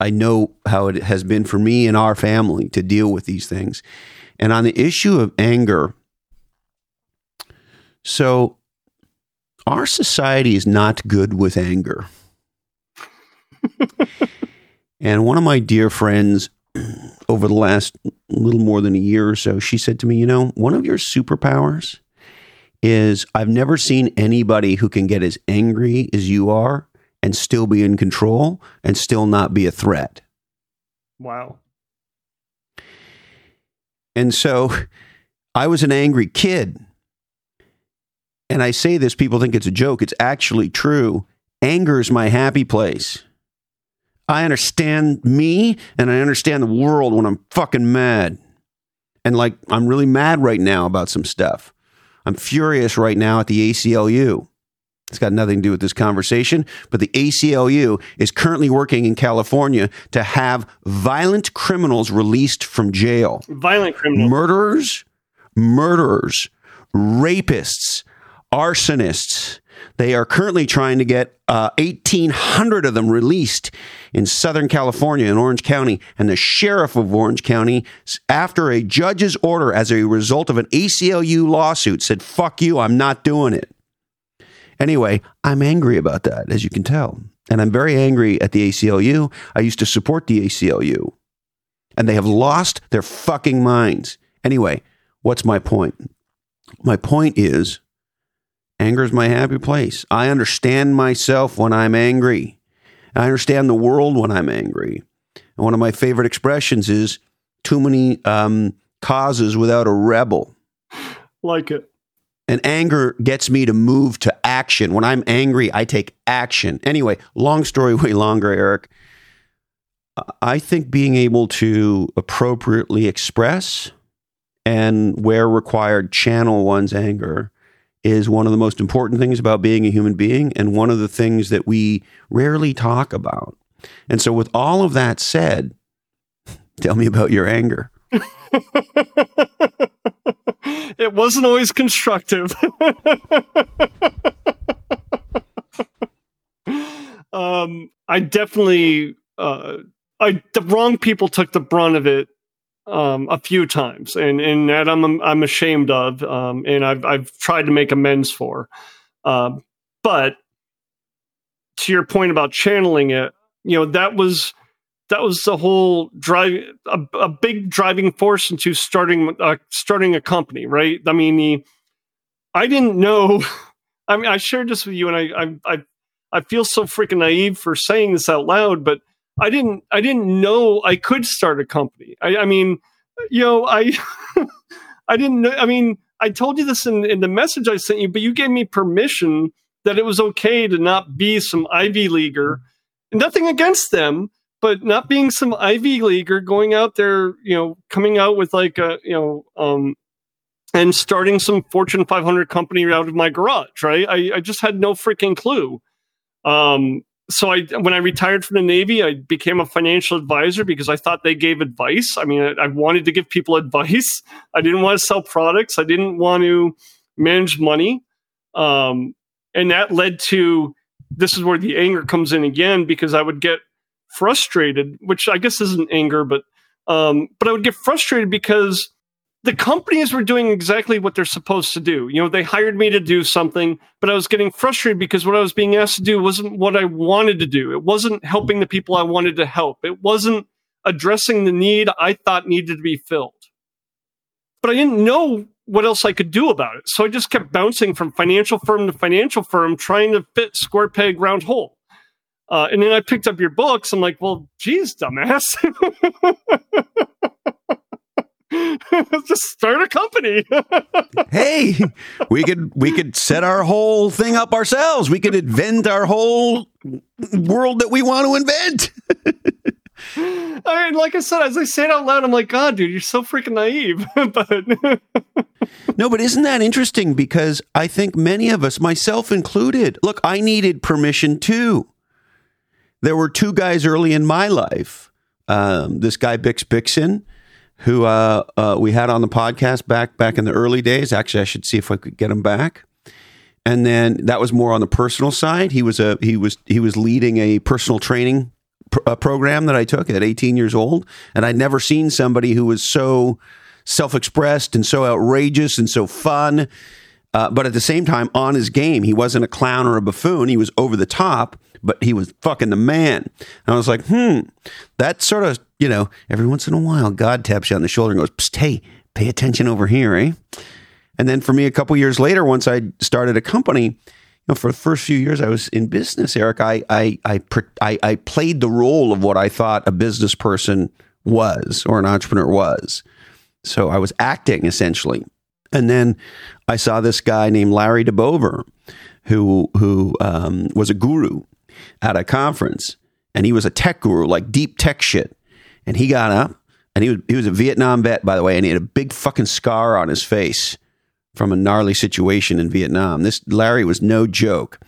I know how it has been for me and our family to deal with these things. And on the issue of anger, so our society is not good with anger. and one of my dear friends over the last little more than a year or so, she said to me, You know, one of your superpowers is I've never seen anybody who can get as angry as you are and still be in control and still not be a threat. Wow. And so I was an angry kid. And I say this, people think it's a joke. It's actually true. Anger is my happy place. I understand me and I understand the world when I'm fucking mad. And like, I'm really mad right now about some stuff. I'm furious right now at the ACLU. It's got nothing to do with this conversation, but the ACLU is currently working in California to have violent criminals released from jail. Violent criminals. Murderers, murderers, rapists, arsonists. They are currently trying to get uh, 1,800 of them released in Southern California, in Orange County. And the sheriff of Orange County, after a judge's order as a result of an ACLU lawsuit, said, Fuck you, I'm not doing it. Anyway, I'm angry about that, as you can tell. And I'm very angry at the ACLU. I used to support the ACLU. And they have lost their fucking minds. Anyway, what's my point? My point is anger is my happy place. I understand myself when I'm angry. I understand the world when I'm angry. And one of my favorite expressions is too many um, causes without a rebel. Like it. And anger gets me to move to action. When I'm angry, I take action. Anyway, long story way longer, Eric. I think being able to appropriately express and where required channel one's anger is one of the most important things about being a human being and one of the things that we rarely talk about. And so, with all of that said, tell me about your anger. it wasn't always constructive. um, I definitely, uh, I the wrong people took the brunt of it um, a few times, and and that I'm I'm ashamed of, um, and I've I've tried to make amends for. Uh, but to your point about channeling it, you know that was that was the whole drive a, a big driving force into starting uh, starting a company, right? I mean, I didn't know. I mean, I shared this with you, and I I I, I feel so freaking naive for saying this out loud, but I didn't I didn't know I could start a company. I, I mean, you know, I I didn't know. I mean, I told you this in, in the message I sent you, but you gave me permission that it was okay to not be some Ivy leaguer. Nothing against them, but not being some Ivy leaguer going out there, you know, coming out with like a, you know, um, and starting some Fortune 500 company out of my garage, right? I, I just had no freaking clue. Um, so I, when I retired from the Navy, I became a financial advisor because I thought they gave advice. I mean, I, I wanted to give people advice. I didn't want to sell products. I didn't want to manage money. Um, and that led to this is where the anger comes in again because I would get frustrated, which I guess isn't anger, but um, but I would get frustrated because the companies were doing exactly what they're supposed to do. You know, they hired me to do something, but I was getting frustrated because what I was being asked to do wasn't what I wanted to do. It wasn't helping the people I wanted to help. It wasn't addressing the need I thought needed to be filled. But I didn't know what else I could do about it. So I just kept bouncing from financial firm to financial firm, trying to fit square peg round hole. Uh, and then I picked up your books. I'm like, well, geez, dumbass. Let's just start a company. hey, we could we could set our whole thing up ourselves. We could invent our whole world that we want to invent. I mean, like I said, as I say it out loud, I'm like, God, dude, you're so freaking naive. but no, but isn't that interesting? Because I think many of us, myself included, look, I needed permission too. There were two guys early in my life. Um, this guy Bix Bixen, who uh, uh, we had on the podcast back back in the early days. Actually, I should see if I could get him back. And then that was more on the personal side. He was a he was he was leading a personal training pr- a program that I took at 18 years old, and I'd never seen somebody who was so self-expressed and so outrageous and so fun. Uh, but at the same time, on his game, he wasn't a clown or a buffoon. He was over the top, but he was fucking the man. And I was like, hmm, that sort of, you know, every once in a while, God taps you on the shoulder and goes, Psst, hey, pay attention over here, eh? And then for me, a couple years later, once I started a company, you know, for the first few years I was in business, Eric, I, I, I, I, I played the role of what I thought a business person was or an entrepreneur was. So I was acting essentially. And then I saw this guy named Larry DeBoever, who who um, was a guru at a conference, and he was a tech guru, like deep tech shit. And he got up, and he was he was a Vietnam vet, by the way, and he had a big fucking scar on his face from a gnarly situation in Vietnam. This Larry was no joke,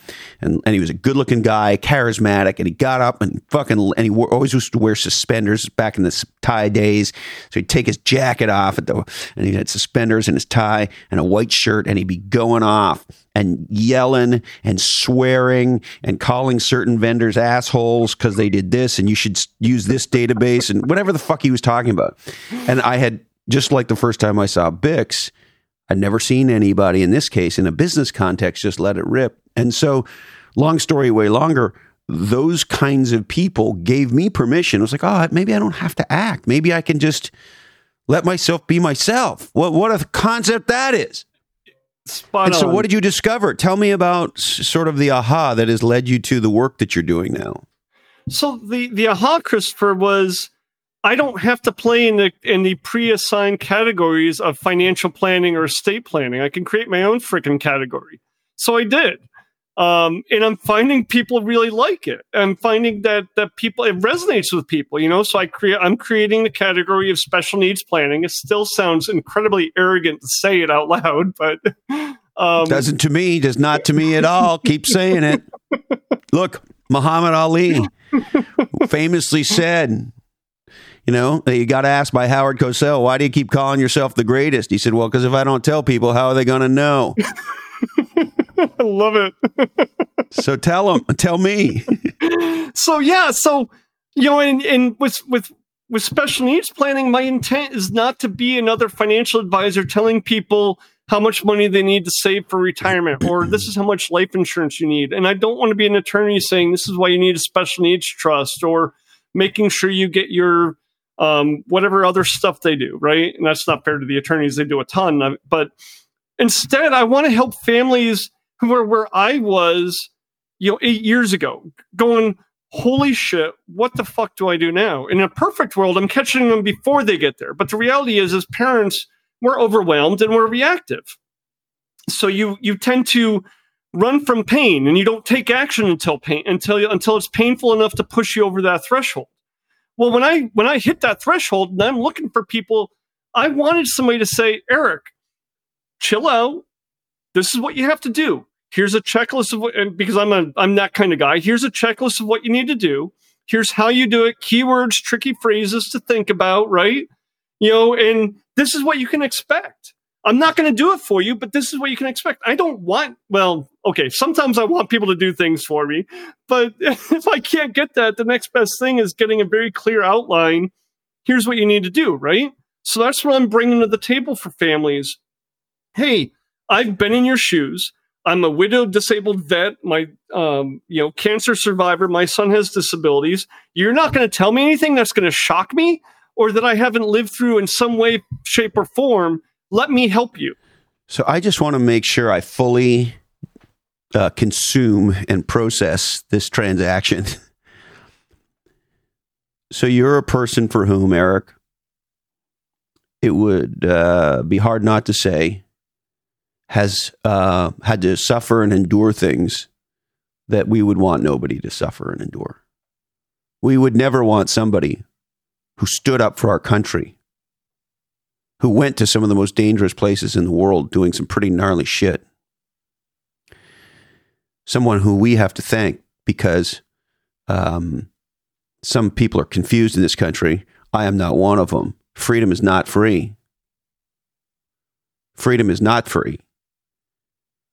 and and he was a good looking guy, charismatic, and he got up and fucking and he wore, always used to wear suspenders back in the tie days. So he'd take his jacket off at the and he had suspenders and his tie and a white shirt, and he'd be going off and yelling and swearing and calling certain vendors assholes because they did this and you should use this database and whatever the fuck he was talking about. And I had just like the first time I saw Bix I'd never seen anybody in this case in a business context just let it rip. And so, long story way longer, those kinds of people gave me permission. It was like, oh, maybe I don't have to act. Maybe I can just let myself be myself. What what a concept that is. Spot and on. so, what did you discover? Tell me about sort of the aha that has led you to the work that you're doing now. So the the aha, Christopher, was I don't have to play in the in the pre-assigned categories of financial planning or estate planning. I can create my own freaking category. So I did. Um, and I'm finding people really like it. I'm finding that that people it resonates with people, you know. So I create I'm creating the category of special needs planning. It still sounds incredibly arrogant to say it out loud, but um, doesn't to me, does not to me at all. Keep saying it. Look, Muhammad Ali famously said, you know, you got asked by Howard Cosell, why do you keep calling yourself the greatest? He said, well, because if I don't tell people, how are they going to know? I love it. so tell them, tell me. so yeah, so you know, and, and with with with special needs planning, my intent is not to be another financial advisor telling people how much money they need to save for retirement or this is how much life insurance you need. And I don't want to be an attorney saying this is why you need a special needs trust or making sure you get your um, whatever other stuff they do, right? And that's not fair to the attorneys; they do a ton. But instead, I want to help families who are where I was, you know, eight years ago, going, "Holy shit, what the fuck do I do now?" In a perfect world, I'm catching them before they get there. But the reality is, as parents, we're overwhelmed and we're reactive. So you you tend to run from pain and you don't take action until pain until until it's painful enough to push you over that threshold. Well, when I when I hit that threshold and I'm looking for people, I wanted somebody to say, Eric, chill out. This is what you have to do. Here's a checklist of what, and because I'm a I'm that kind of guy. Here's a checklist of what you need to do. Here's how you do it. Keywords, tricky phrases to think about, right? You know, and this is what you can expect. I'm not going to do it for you, but this is what you can expect. I don't want, well, okay, sometimes I want people to do things for me, but if I can't get that, the next best thing is getting a very clear outline. Here's what you need to do, right? So that's what I'm bringing to the table for families. Hey, I've been in your shoes. I'm a widowed, disabled vet. My, um, you know, cancer survivor. My son has disabilities. You're not going to tell me anything that's going to shock me or that I haven't lived through in some way, shape, or form let me help you. So I just want to make sure I fully uh, consume and process this transaction. So you're a person for whom, Eric, it would uh, be hard not to say has uh, had to suffer and endure things that we would want nobody to suffer and endure. We would never want somebody who stood up for our country, who went to some of the most dangerous places in the world doing some pretty gnarly shit. Someone who we have to thank because um, some people are confused in this country. I am not one of them. Freedom is not free. Freedom is not free.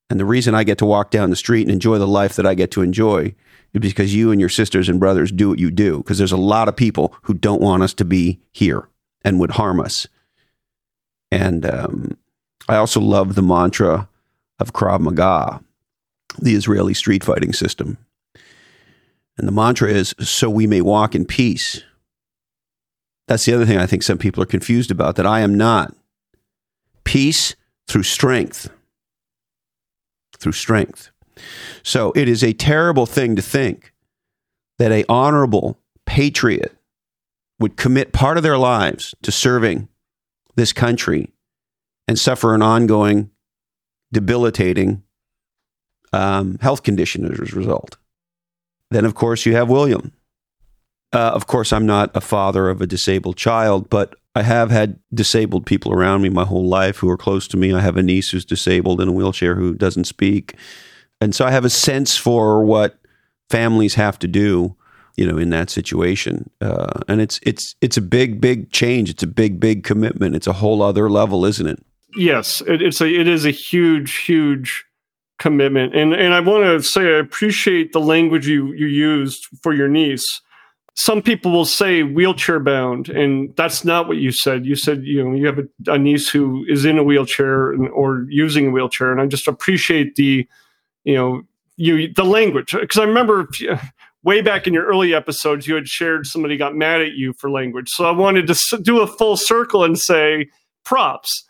And the reason I get to walk down the street and enjoy the life that I get to enjoy is because you and your sisters and brothers do what you do. Because there's a lot of people who don't want us to be here and would harm us. And um, I also love the mantra of Krav Maga, the Israeli street fighting system. And the mantra is so we may walk in peace. That's the other thing I think some people are confused about that I am not. Peace through strength through strength. So it is a terrible thing to think that a honorable patriot would commit part of their lives to serving this country and suffer an ongoing debilitating um, health condition as a result. Then, of course, you have William. Uh, of course, I'm not a father of a disabled child, but I have had disabled people around me my whole life who are close to me. I have a niece who's disabled in a wheelchair who doesn't speak. And so I have a sense for what families have to do, you know, in that situation. Uh, and it's it's it's a big big change. It's a big big commitment. It's a whole other level, isn't it? Yes, it, it's a it is a huge huge commitment. And and I want to say I appreciate the language you you used for your niece some people will say wheelchair bound, and that's not what you said. You said you know you have a, a niece who is in a wheelchair and, or using a wheelchair, and I just appreciate the you know you the language because I remember way back in your early episodes you had shared somebody got mad at you for language, so I wanted to do a full circle and say props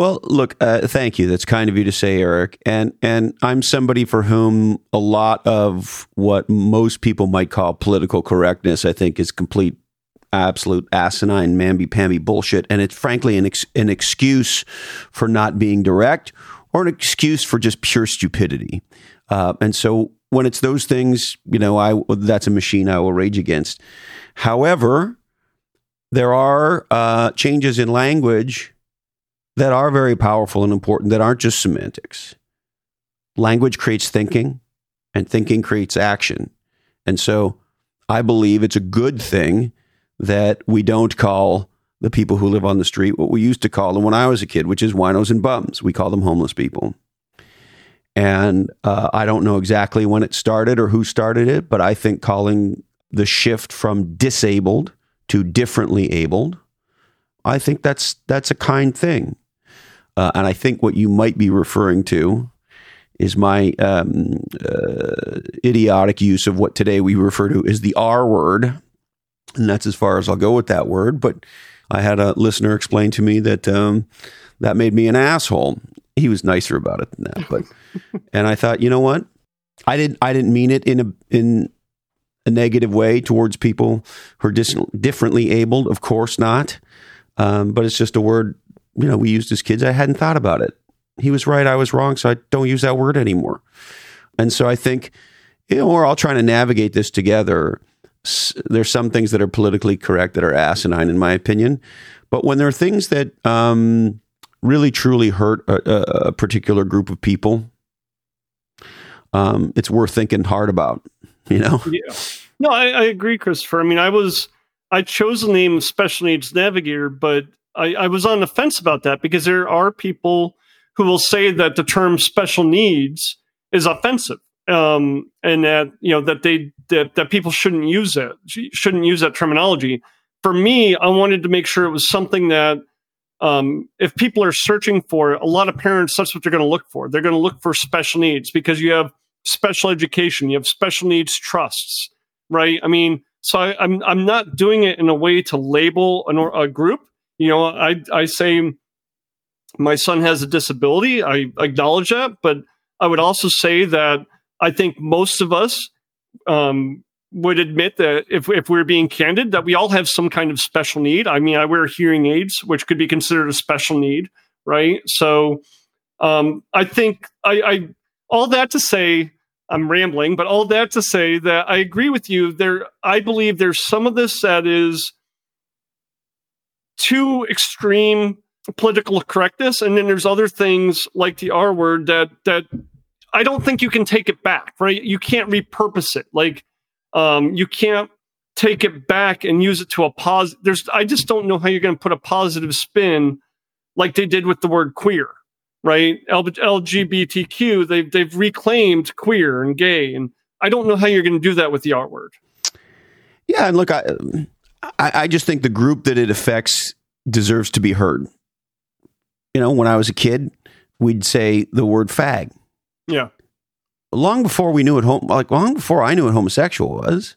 well, look, uh, thank you. That's kind of you to say, Eric. And and I'm somebody for whom a lot of what most people might call political correctness, I think, is complete, absolute asinine, mamby-pamby bullshit. And it's frankly an ex- an excuse for not being direct, or an excuse for just pure stupidity. Uh, and so when it's those things, you know, I that's a machine I will rage against. However, there are uh, changes in language that are very powerful and important that aren't just semantics. Language creates thinking, and thinking creates action. And so I believe it's a good thing that we don't call the people who live on the street what we used to call them when I was a kid, which is winos and bums. We call them homeless people. And uh, I don't know exactly when it started or who started it, but I think calling the shift from disabled to differently abled I think that's that's a kind thing. Uh, and I think what you might be referring to is my um, uh, idiotic use of what today we refer to as the R word. And that's as far as I'll go with that word. But I had a listener explain to me that um, that made me an asshole. He was nicer about it than that. But and I thought, you know what? I didn't I didn't mean it in a in a negative way towards people who are dis- differently abled. Of course not. Um, but it's just a word, you know, we used as kids. I hadn't thought about it. He was right. I was wrong. So I don't use that word anymore. And so I think, you know, we're all trying to navigate this together. There's some things that are politically correct that are asinine, in my opinion. But when there are things that um, really truly hurt a, a, particular group of people, um, it's worth thinking hard about, you know? Yeah. No, I, I agree, Christopher. I mean, I was I chose the name Special Needs Navigator, but I, I was on the fence about that because there are people who will say that the term special needs is offensive. Um, and that you know that they that, that people shouldn't use that shouldn't use that terminology. For me, I wanted to make sure it was something that um, if people are searching for a lot of parents, that's what they're going to look for. They're going to look for special needs because you have special education, you have special needs trusts, right? I mean, so I, am I'm, I'm not doing it in a way to label an, a group. You know, I I say my son has a disability. I acknowledge that, but I would also say that I think most of us um, would admit that if if we're being candid, that we all have some kind of special need. I mean, I wear hearing aids, which could be considered a special need, right? So, um, I think I, I all that to say, I'm rambling, but all that to say that I agree with you. There, I believe there's some of this that is too extreme political correctness, and then there's other things like the R word that that I don't think you can take it back. Right? You can't repurpose it. Like um, you can't take it back and use it to a positive. There's I just don't know how you're going to put a positive spin like they did with the word queer. Right? L- LGBTQ. They've they've reclaimed queer and gay, and I don't know how you're going to do that with the R word. Yeah, and look, I, I, I just think the group that it affects deserves to be heard. You know, when I was a kid, we'd say the word fag. Yeah. Long before we knew what home, like long before I knew what homosexual was,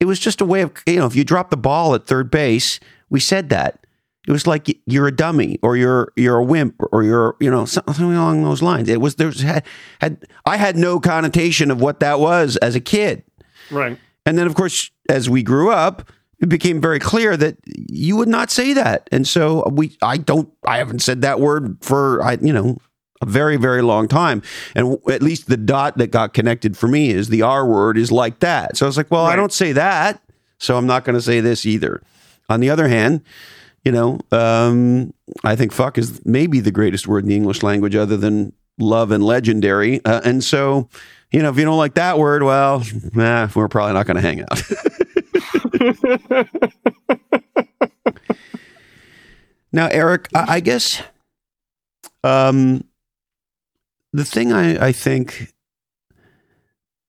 it was just a way of you know, if you drop the ball at third base, we said that. It was like you're a dummy or you're you're a wimp or you're you know something along those lines. It was there's had, had I had no connotation of what that was as a kid. Right. And then of course as we grew up, it became very clear that you would not say that. And so we I don't I haven't said that word for I you know a very very long time and at least the dot that got connected for me is the R word is like that. So I was like, well, right. I don't say that, so I'm not going to say this either. On the other hand, you know, um, I think fuck is maybe the greatest word in the English language other than love and legendary. Uh, and so, you know, if you don't like that word, well, nah, we're probably not going to hang out. now, Eric, I, I guess um, the thing I, I think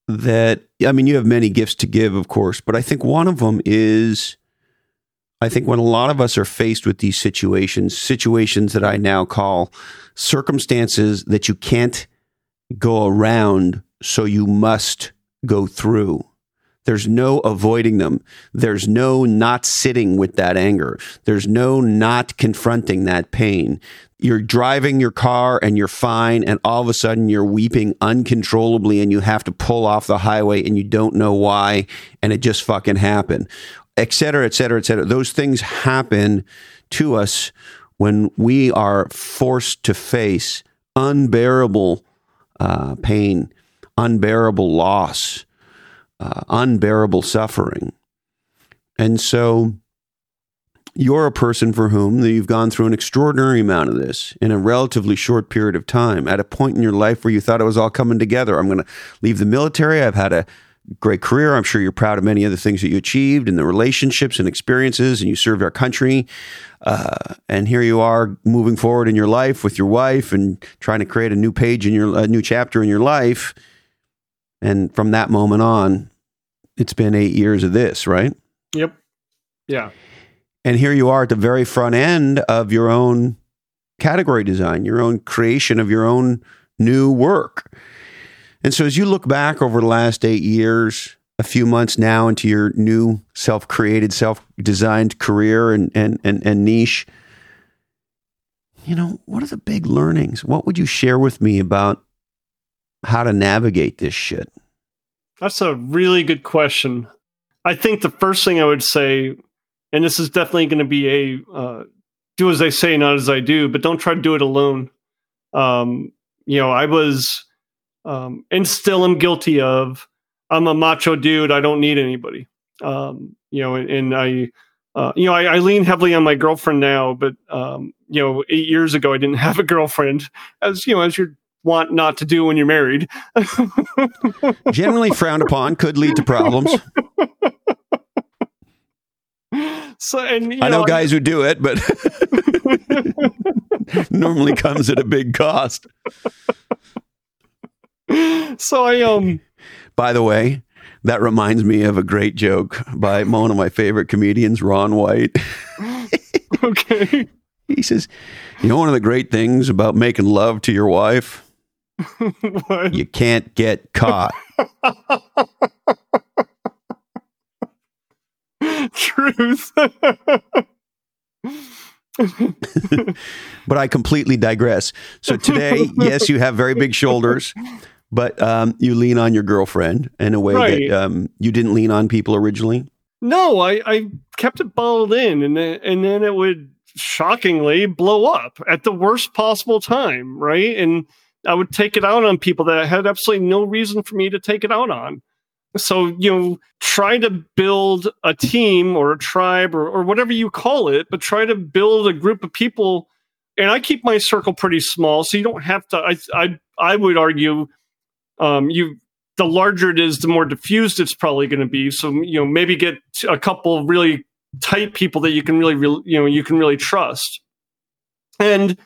that, I mean, you have many gifts to give, of course, but I think one of them is I think when a lot of us are faced with these situations, situations that I now call circumstances that you can't go around, so you must go through. There's no avoiding them. There's no not sitting with that anger. There's no not confronting that pain. You're driving your car and you're fine, and all of a sudden you're weeping uncontrollably and you have to pull off the highway and you don't know why, and it just fucking happened et cetera, et cetera, et cetera. Those things happen to us when we are forced to face unbearable uh, pain, unbearable loss, uh, unbearable suffering. And so you're a person for whom you've gone through an extraordinary amount of this in a relatively short period of time at a point in your life where you thought it was all coming together. I'm going to leave the military. I've had a great career. I'm sure you're proud of many of the things that you achieved and the relationships and experiences, and you served our country. Uh, and here you are moving forward in your life with your wife and trying to create a new page in your a new chapter in your life. And from that moment on, it's been eight years of this, right? Yep. Yeah. And here you are at the very front end of your own category design, your own creation of your own new work. And so as you look back over the last eight years, a few months now into your new self created, self designed career and, and, and, and niche, you know, what are the big learnings? What would you share with me about how to navigate this shit? That's a really good question. I think the first thing I would say, and this is definitely going to be a uh, do as I say, not as I do, but don't try to do it alone. Um, you know, I was um, and still am guilty of. I'm a macho dude. I don't need anybody. Um, you know, and, and I, uh, you know, I, I, lean heavily on my girlfriend now, but um, you know, eight years ago I didn't have a girlfriend, as you know, as you want not to do when you're married. Generally frowned upon, could lead to problems. So, and I know, know guys I, who do it, but normally comes at a big cost. so I um. By the way, that reminds me of a great joke by one of my favorite comedians, Ron White. okay. He says, "You know, one of the great things about making love to your wife, you can't get caught." Truth. but I completely digress. So today, yes, you have very big shoulders, but um, you lean on your girlfriend in a way Right. that um, you didn't lean on people originally. No, I, I kept it bottled in, and then, and then it would shockingly blow up at the worst possible time, right? And I would take it out on people that I had absolutely no reason for me to take it out on. So you know, try to build a team or a tribe or, or whatever you call it, but try to build a group of people. And I keep my circle pretty small, so you don't have to. I I I would argue, um, you the larger it is, the more diffused it's probably going to be. So you know, maybe get a couple really tight people that you can really, really you know, you can really trust. And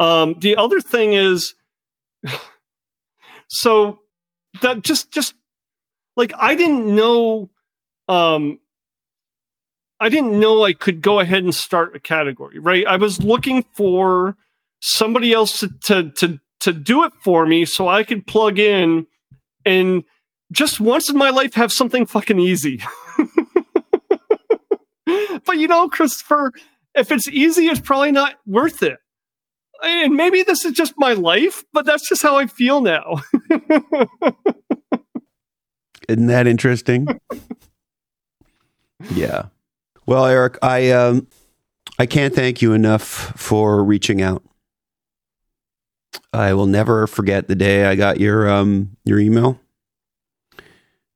um, the other thing is, so that just just like I didn't know, um, I didn't know I could go ahead and start a category. Right, I was looking for somebody else to to to, to do it for me, so I could plug in and just once in my life have something fucking easy. but you know, Christopher, if it's easy, it's probably not worth it. And maybe this is just my life, but that's just how I feel now. Isn't that interesting? yeah. Well, Eric, I um, I can't thank you enough for reaching out. I will never forget the day I got your um your email,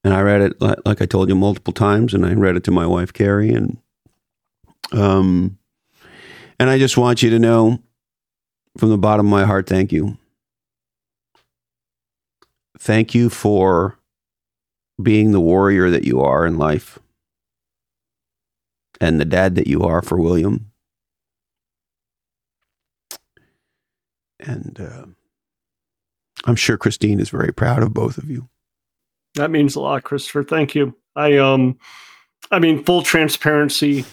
and I read it like, like I told you multiple times, and I read it to my wife Carrie, and um, and I just want you to know, from the bottom of my heart, thank you. Thank you for being the warrior that you are in life and the dad that you are for William. And uh, I'm sure Christine is very proud of both of you. that means a lot, Christopher. Thank you. I um, I mean, full transparency.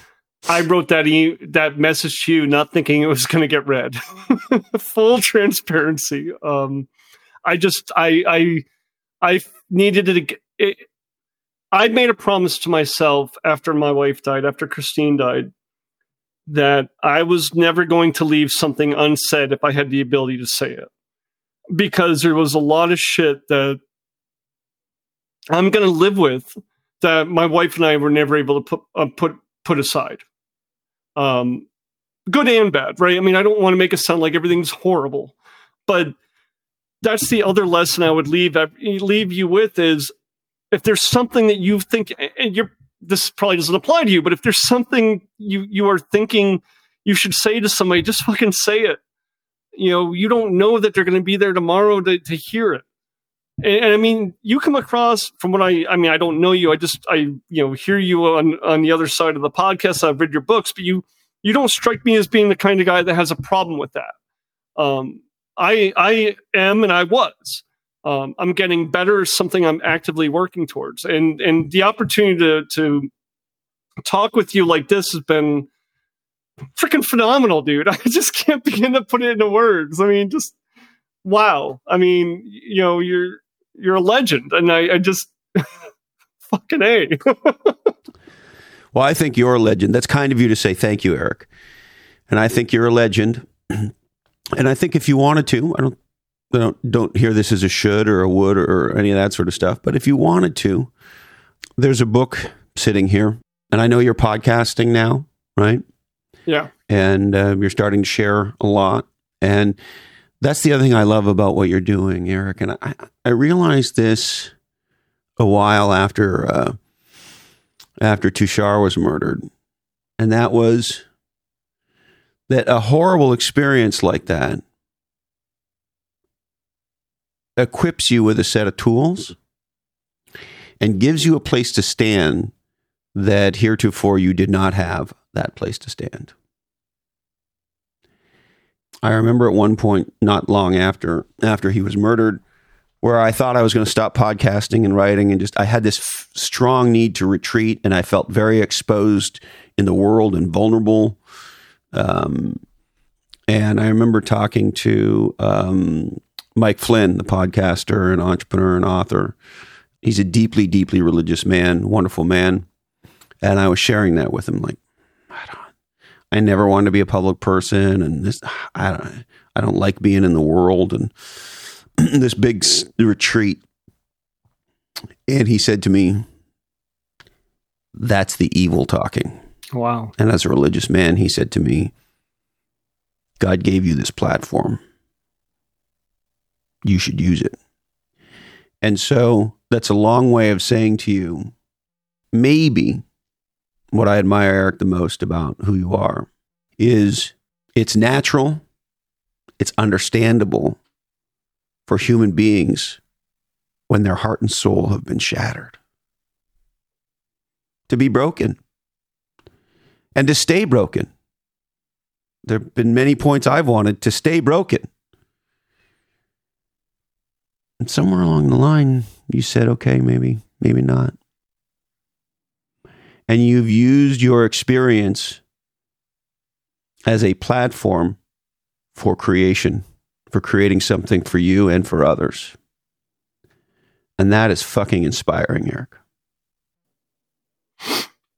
I wrote that e- that message to you, not thinking it was going to get read. full transparency. Um, I just I I I needed to. It, I made a promise to myself after my wife died, after Christine died, that I was never going to leave something unsaid if I had the ability to say it. Because there was a lot of shit that I'm going to live with that my wife and I were never able to put uh, put put aside. Um, good and bad, right? I mean, I don't want to make it sound like everything's horrible, but that's the other lesson I would leave leave you with is if there's something that you think and you're this probably doesn't apply to you, but if there's something you you are thinking you should say to somebody, just fucking say it. You know, you don't know that they're going to be there tomorrow to, to hear it. And, and I mean, you come across from what I, I mean, I don't know you. I just, I, you know, hear you on, on the other side of the podcast. I've read your books, but you, you don't strike me as being the kind of guy that has a problem with that. Um, I, I am, and I was. Um, I'm getting better. Something I'm actively working towards, and and the opportunity to to talk with you like this has been freaking phenomenal, dude. I just can't begin to put it into words. I mean, just wow. I mean, you know, you're you're a legend, and I, I just fucking a. Well, I think you're a legend. That's kind of you to say thank you, Eric. And I think you're a legend. And I think if you wanted to, I don't I don't don't hear this as a should or a would or any of that sort of stuff. But if you wanted to, there's a book sitting here, and I know you're podcasting now, right? yeah, And uh, you're starting to share a lot, and that's the other thing I love about what you're doing, Eric. And I I realized this a while after uh, after Tushar was murdered, and that was that a horrible experience like that equips you with a set of tools and gives you a place to stand that heretofore you did not have that place to stand. I remember at one point, not long after after he was murdered, where I thought I was going to stop podcasting and writing, and just I had this f- strong need to retreat, and I felt very exposed in the world and vulnerable. Um, and I remember talking to um, Mike Flynn, the podcaster and entrepreneur and author. He's a deeply, deeply religious man, wonderful man. And I was sharing that with him, like, I never wanted to be a public person, and this, I don't, I don't like being in the world, and this big retreat. And he said to me, That's the evil talking. Wow. And as a religious man, he said to me, God gave you this platform. You should use it. And so that's a long way of saying to you, maybe what I admire, Eric, the most about who you are is it's natural, it's understandable for human beings when their heart and soul have been shattered to be broken and to stay broken. There have been many points I've wanted to stay broken. And somewhere along the line, you said, okay, maybe, maybe not. And you've used your experience as a platform for creation, for creating something for you and for others. And that is fucking inspiring, Eric.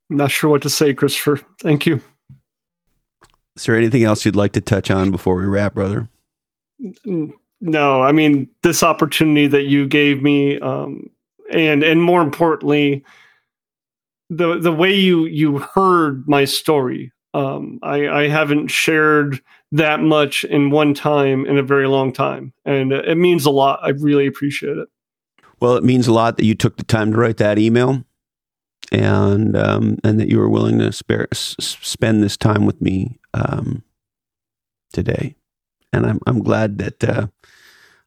I'm not sure what to say, Christopher. Thank you. Is there anything else you'd like to touch on before we wrap, brother? No, I mean this opportunity that you gave me, um, and and more importantly, the the way you you heard my story. Um, I, I haven't shared that much in one time in a very long time, and it means a lot. I really appreciate it. Well, it means a lot that you took the time to write that email, and um, and that you were willing to spare, s- spend this time with me um, today. And I'm I'm glad that uh,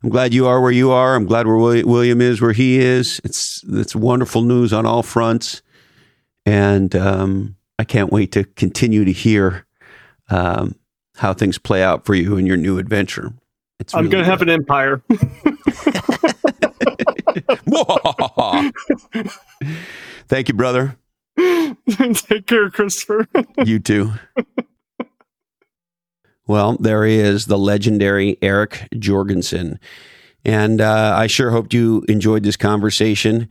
I'm glad you are where you are. I'm glad where William is where he is. It's it's wonderful news on all fronts, and um, I can't wait to continue to hear um, how things play out for you in your new adventure. It's I'm really going to have an empire. Thank you, brother. Take care, Christopher. you too. Well, there he is, the legendary Eric Jorgensen. And uh, I sure hoped you enjoyed this conversation.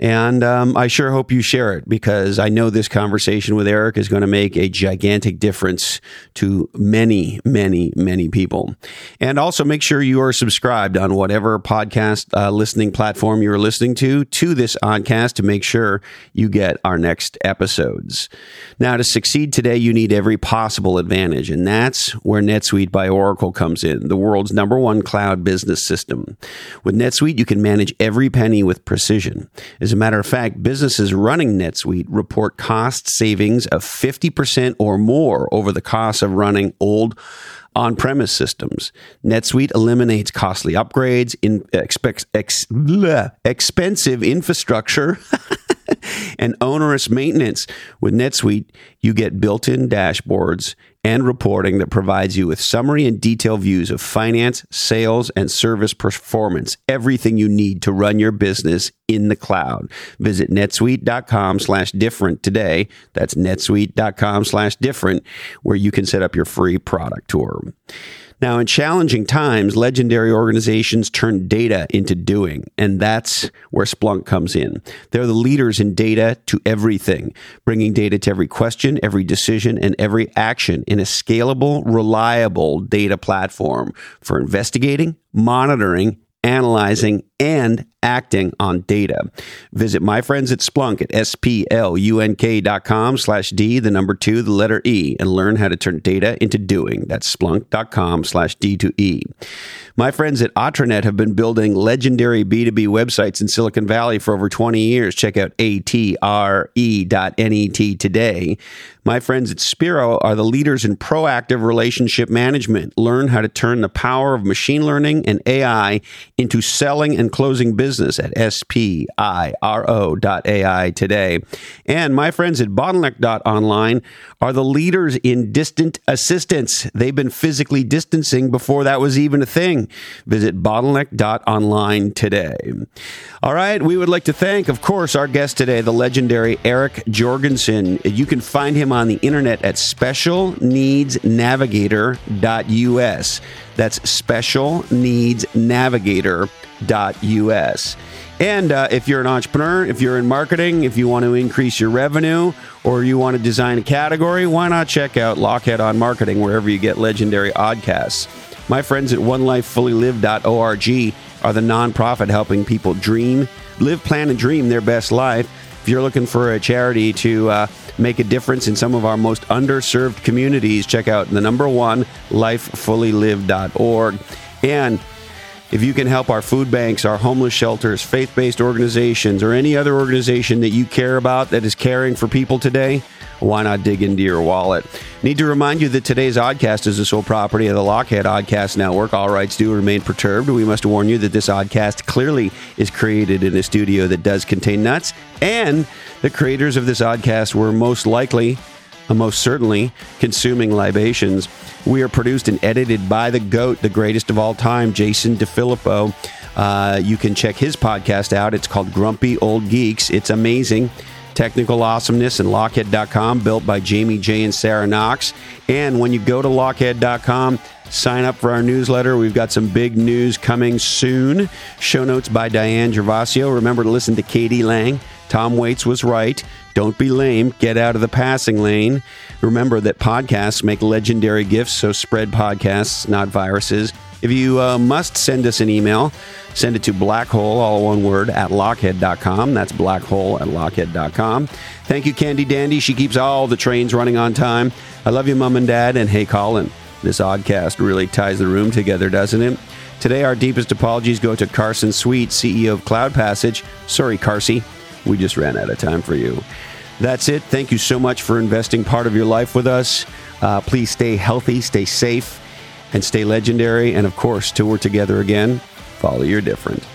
And um, I sure hope you share it because I know this conversation with Eric is going to make a gigantic difference to many, many, many people. And also make sure you are subscribed on whatever podcast uh, listening platform you're listening to to this podcast to make sure you get our next episodes. Now, to succeed today, you need every possible advantage, and that's where NetSuite by Oracle comes in, the world's number one cloud business system. With NetSuite, you can manage every penny with precision. As a matter of fact, businesses running NetSuite report cost savings of 50% or more over the cost of running old on premise systems. NetSuite eliminates costly upgrades, in, ex, bleh, expensive infrastructure. and onerous maintenance. With NetSuite, you get built in dashboards and reporting that provides you with summary and detailed views of finance, sales, and service performance. Everything you need to run your business in the cloud. Visit netsuite.com slash different today. That's netsuite.com slash different, where you can set up your free product tour. Now, in challenging times, legendary organizations turn data into doing, and that's where Splunk comes in. They're the leaders in data to everything, bringing data to every question, every decision, and every action in a scalable, reliable data platform for investigating, monitoring, analyzing, and acting on data. Visit my friends at Splunk at splunk.com slash D, the number two, the letter E, and learn how to turn data into doing. That's splunk.com slash D to E. My friends at AtreNet have been building legendary B2B websites in Silicon Valley for over 20 years. Check out atre.net today. My friends at Spiro are the leaders in proactive relationship management. Learn how to turn the power of machine learning and AI into selling and closing business at spiro.ai today. And my friends at bottleneck.online are the leaders in distant assistance. They've been physically distancing before that was even a thing. Visit bottleneck.online today. All right, we would like to thank, of course, our guest today, the legendary Eric Jorgensen. You can find him on the internet at specialneedsnavigator.us. That's specialneedsnavigator.us. And uh, if you're an entrepreneur, if you're in marketing, if you want to increase your revenue, or you want to design a category, why not check out Lochhead on Marketing wherever you get legendary oddcasts? My friends at onelifefullylived.org are the nonprofit helping people dream, live, plan, and dream their best life. If you're looking for a charity to uh, make a difference in some of our most underserved communities, check out the number one, lifefullylive.org. And if you can help our food banks, our homeless shelters, faith based organizations, or any other organization that you care about that is caring for people today, why not dig into your wallet? Need to remind you that today's oddcast is the sole property of the Lochhead Oddcast Network. All rights do remain perturbed. We must warn you that this oddcast clearly is created in a studio that does contain nuts, and the creators of this oddcast were most likely, most certainly, consuming libations. We are produced and edited by the GOAT, the greatest of all time, Jason DeFilippo. Uh, you can check his podcast out. It's called Grumpy Old Geeks. It's amazing. Technical awesomeness and Lochhead.com, built by Jamie J. and Sarah Knox. And when you go to Lochhead.com, sign up for our newsletter. We've got some big news coming soon. Show notes by Diane Gervasio. Remember to listen to Katie Lang. Tom Waits was right. Don't be lame. Get out of the passing lane. Remember that podcasts make legendary gifts, so spread podcasts, not viruses. If you uh, must send us an email, send it to blackhole, all one word, at lochhead.com. That's blackhole at lochhead.com. Thank you, Candy Dandy. She keeps all the trains running on time. I love you, Mom and Dad. And hey, Colin, this oddcast really ties the room together, doesn't it? Today, our deepest apologies go to Carson Sweet, CEO of Cloud Passage. Sorry, Carsey. We just ran out of time for you. That's it. Thank you so much for investing part of your life with us. Uh, please stay healthy, stay safe, and stay legendary. And of course, till we're together again, follow your different.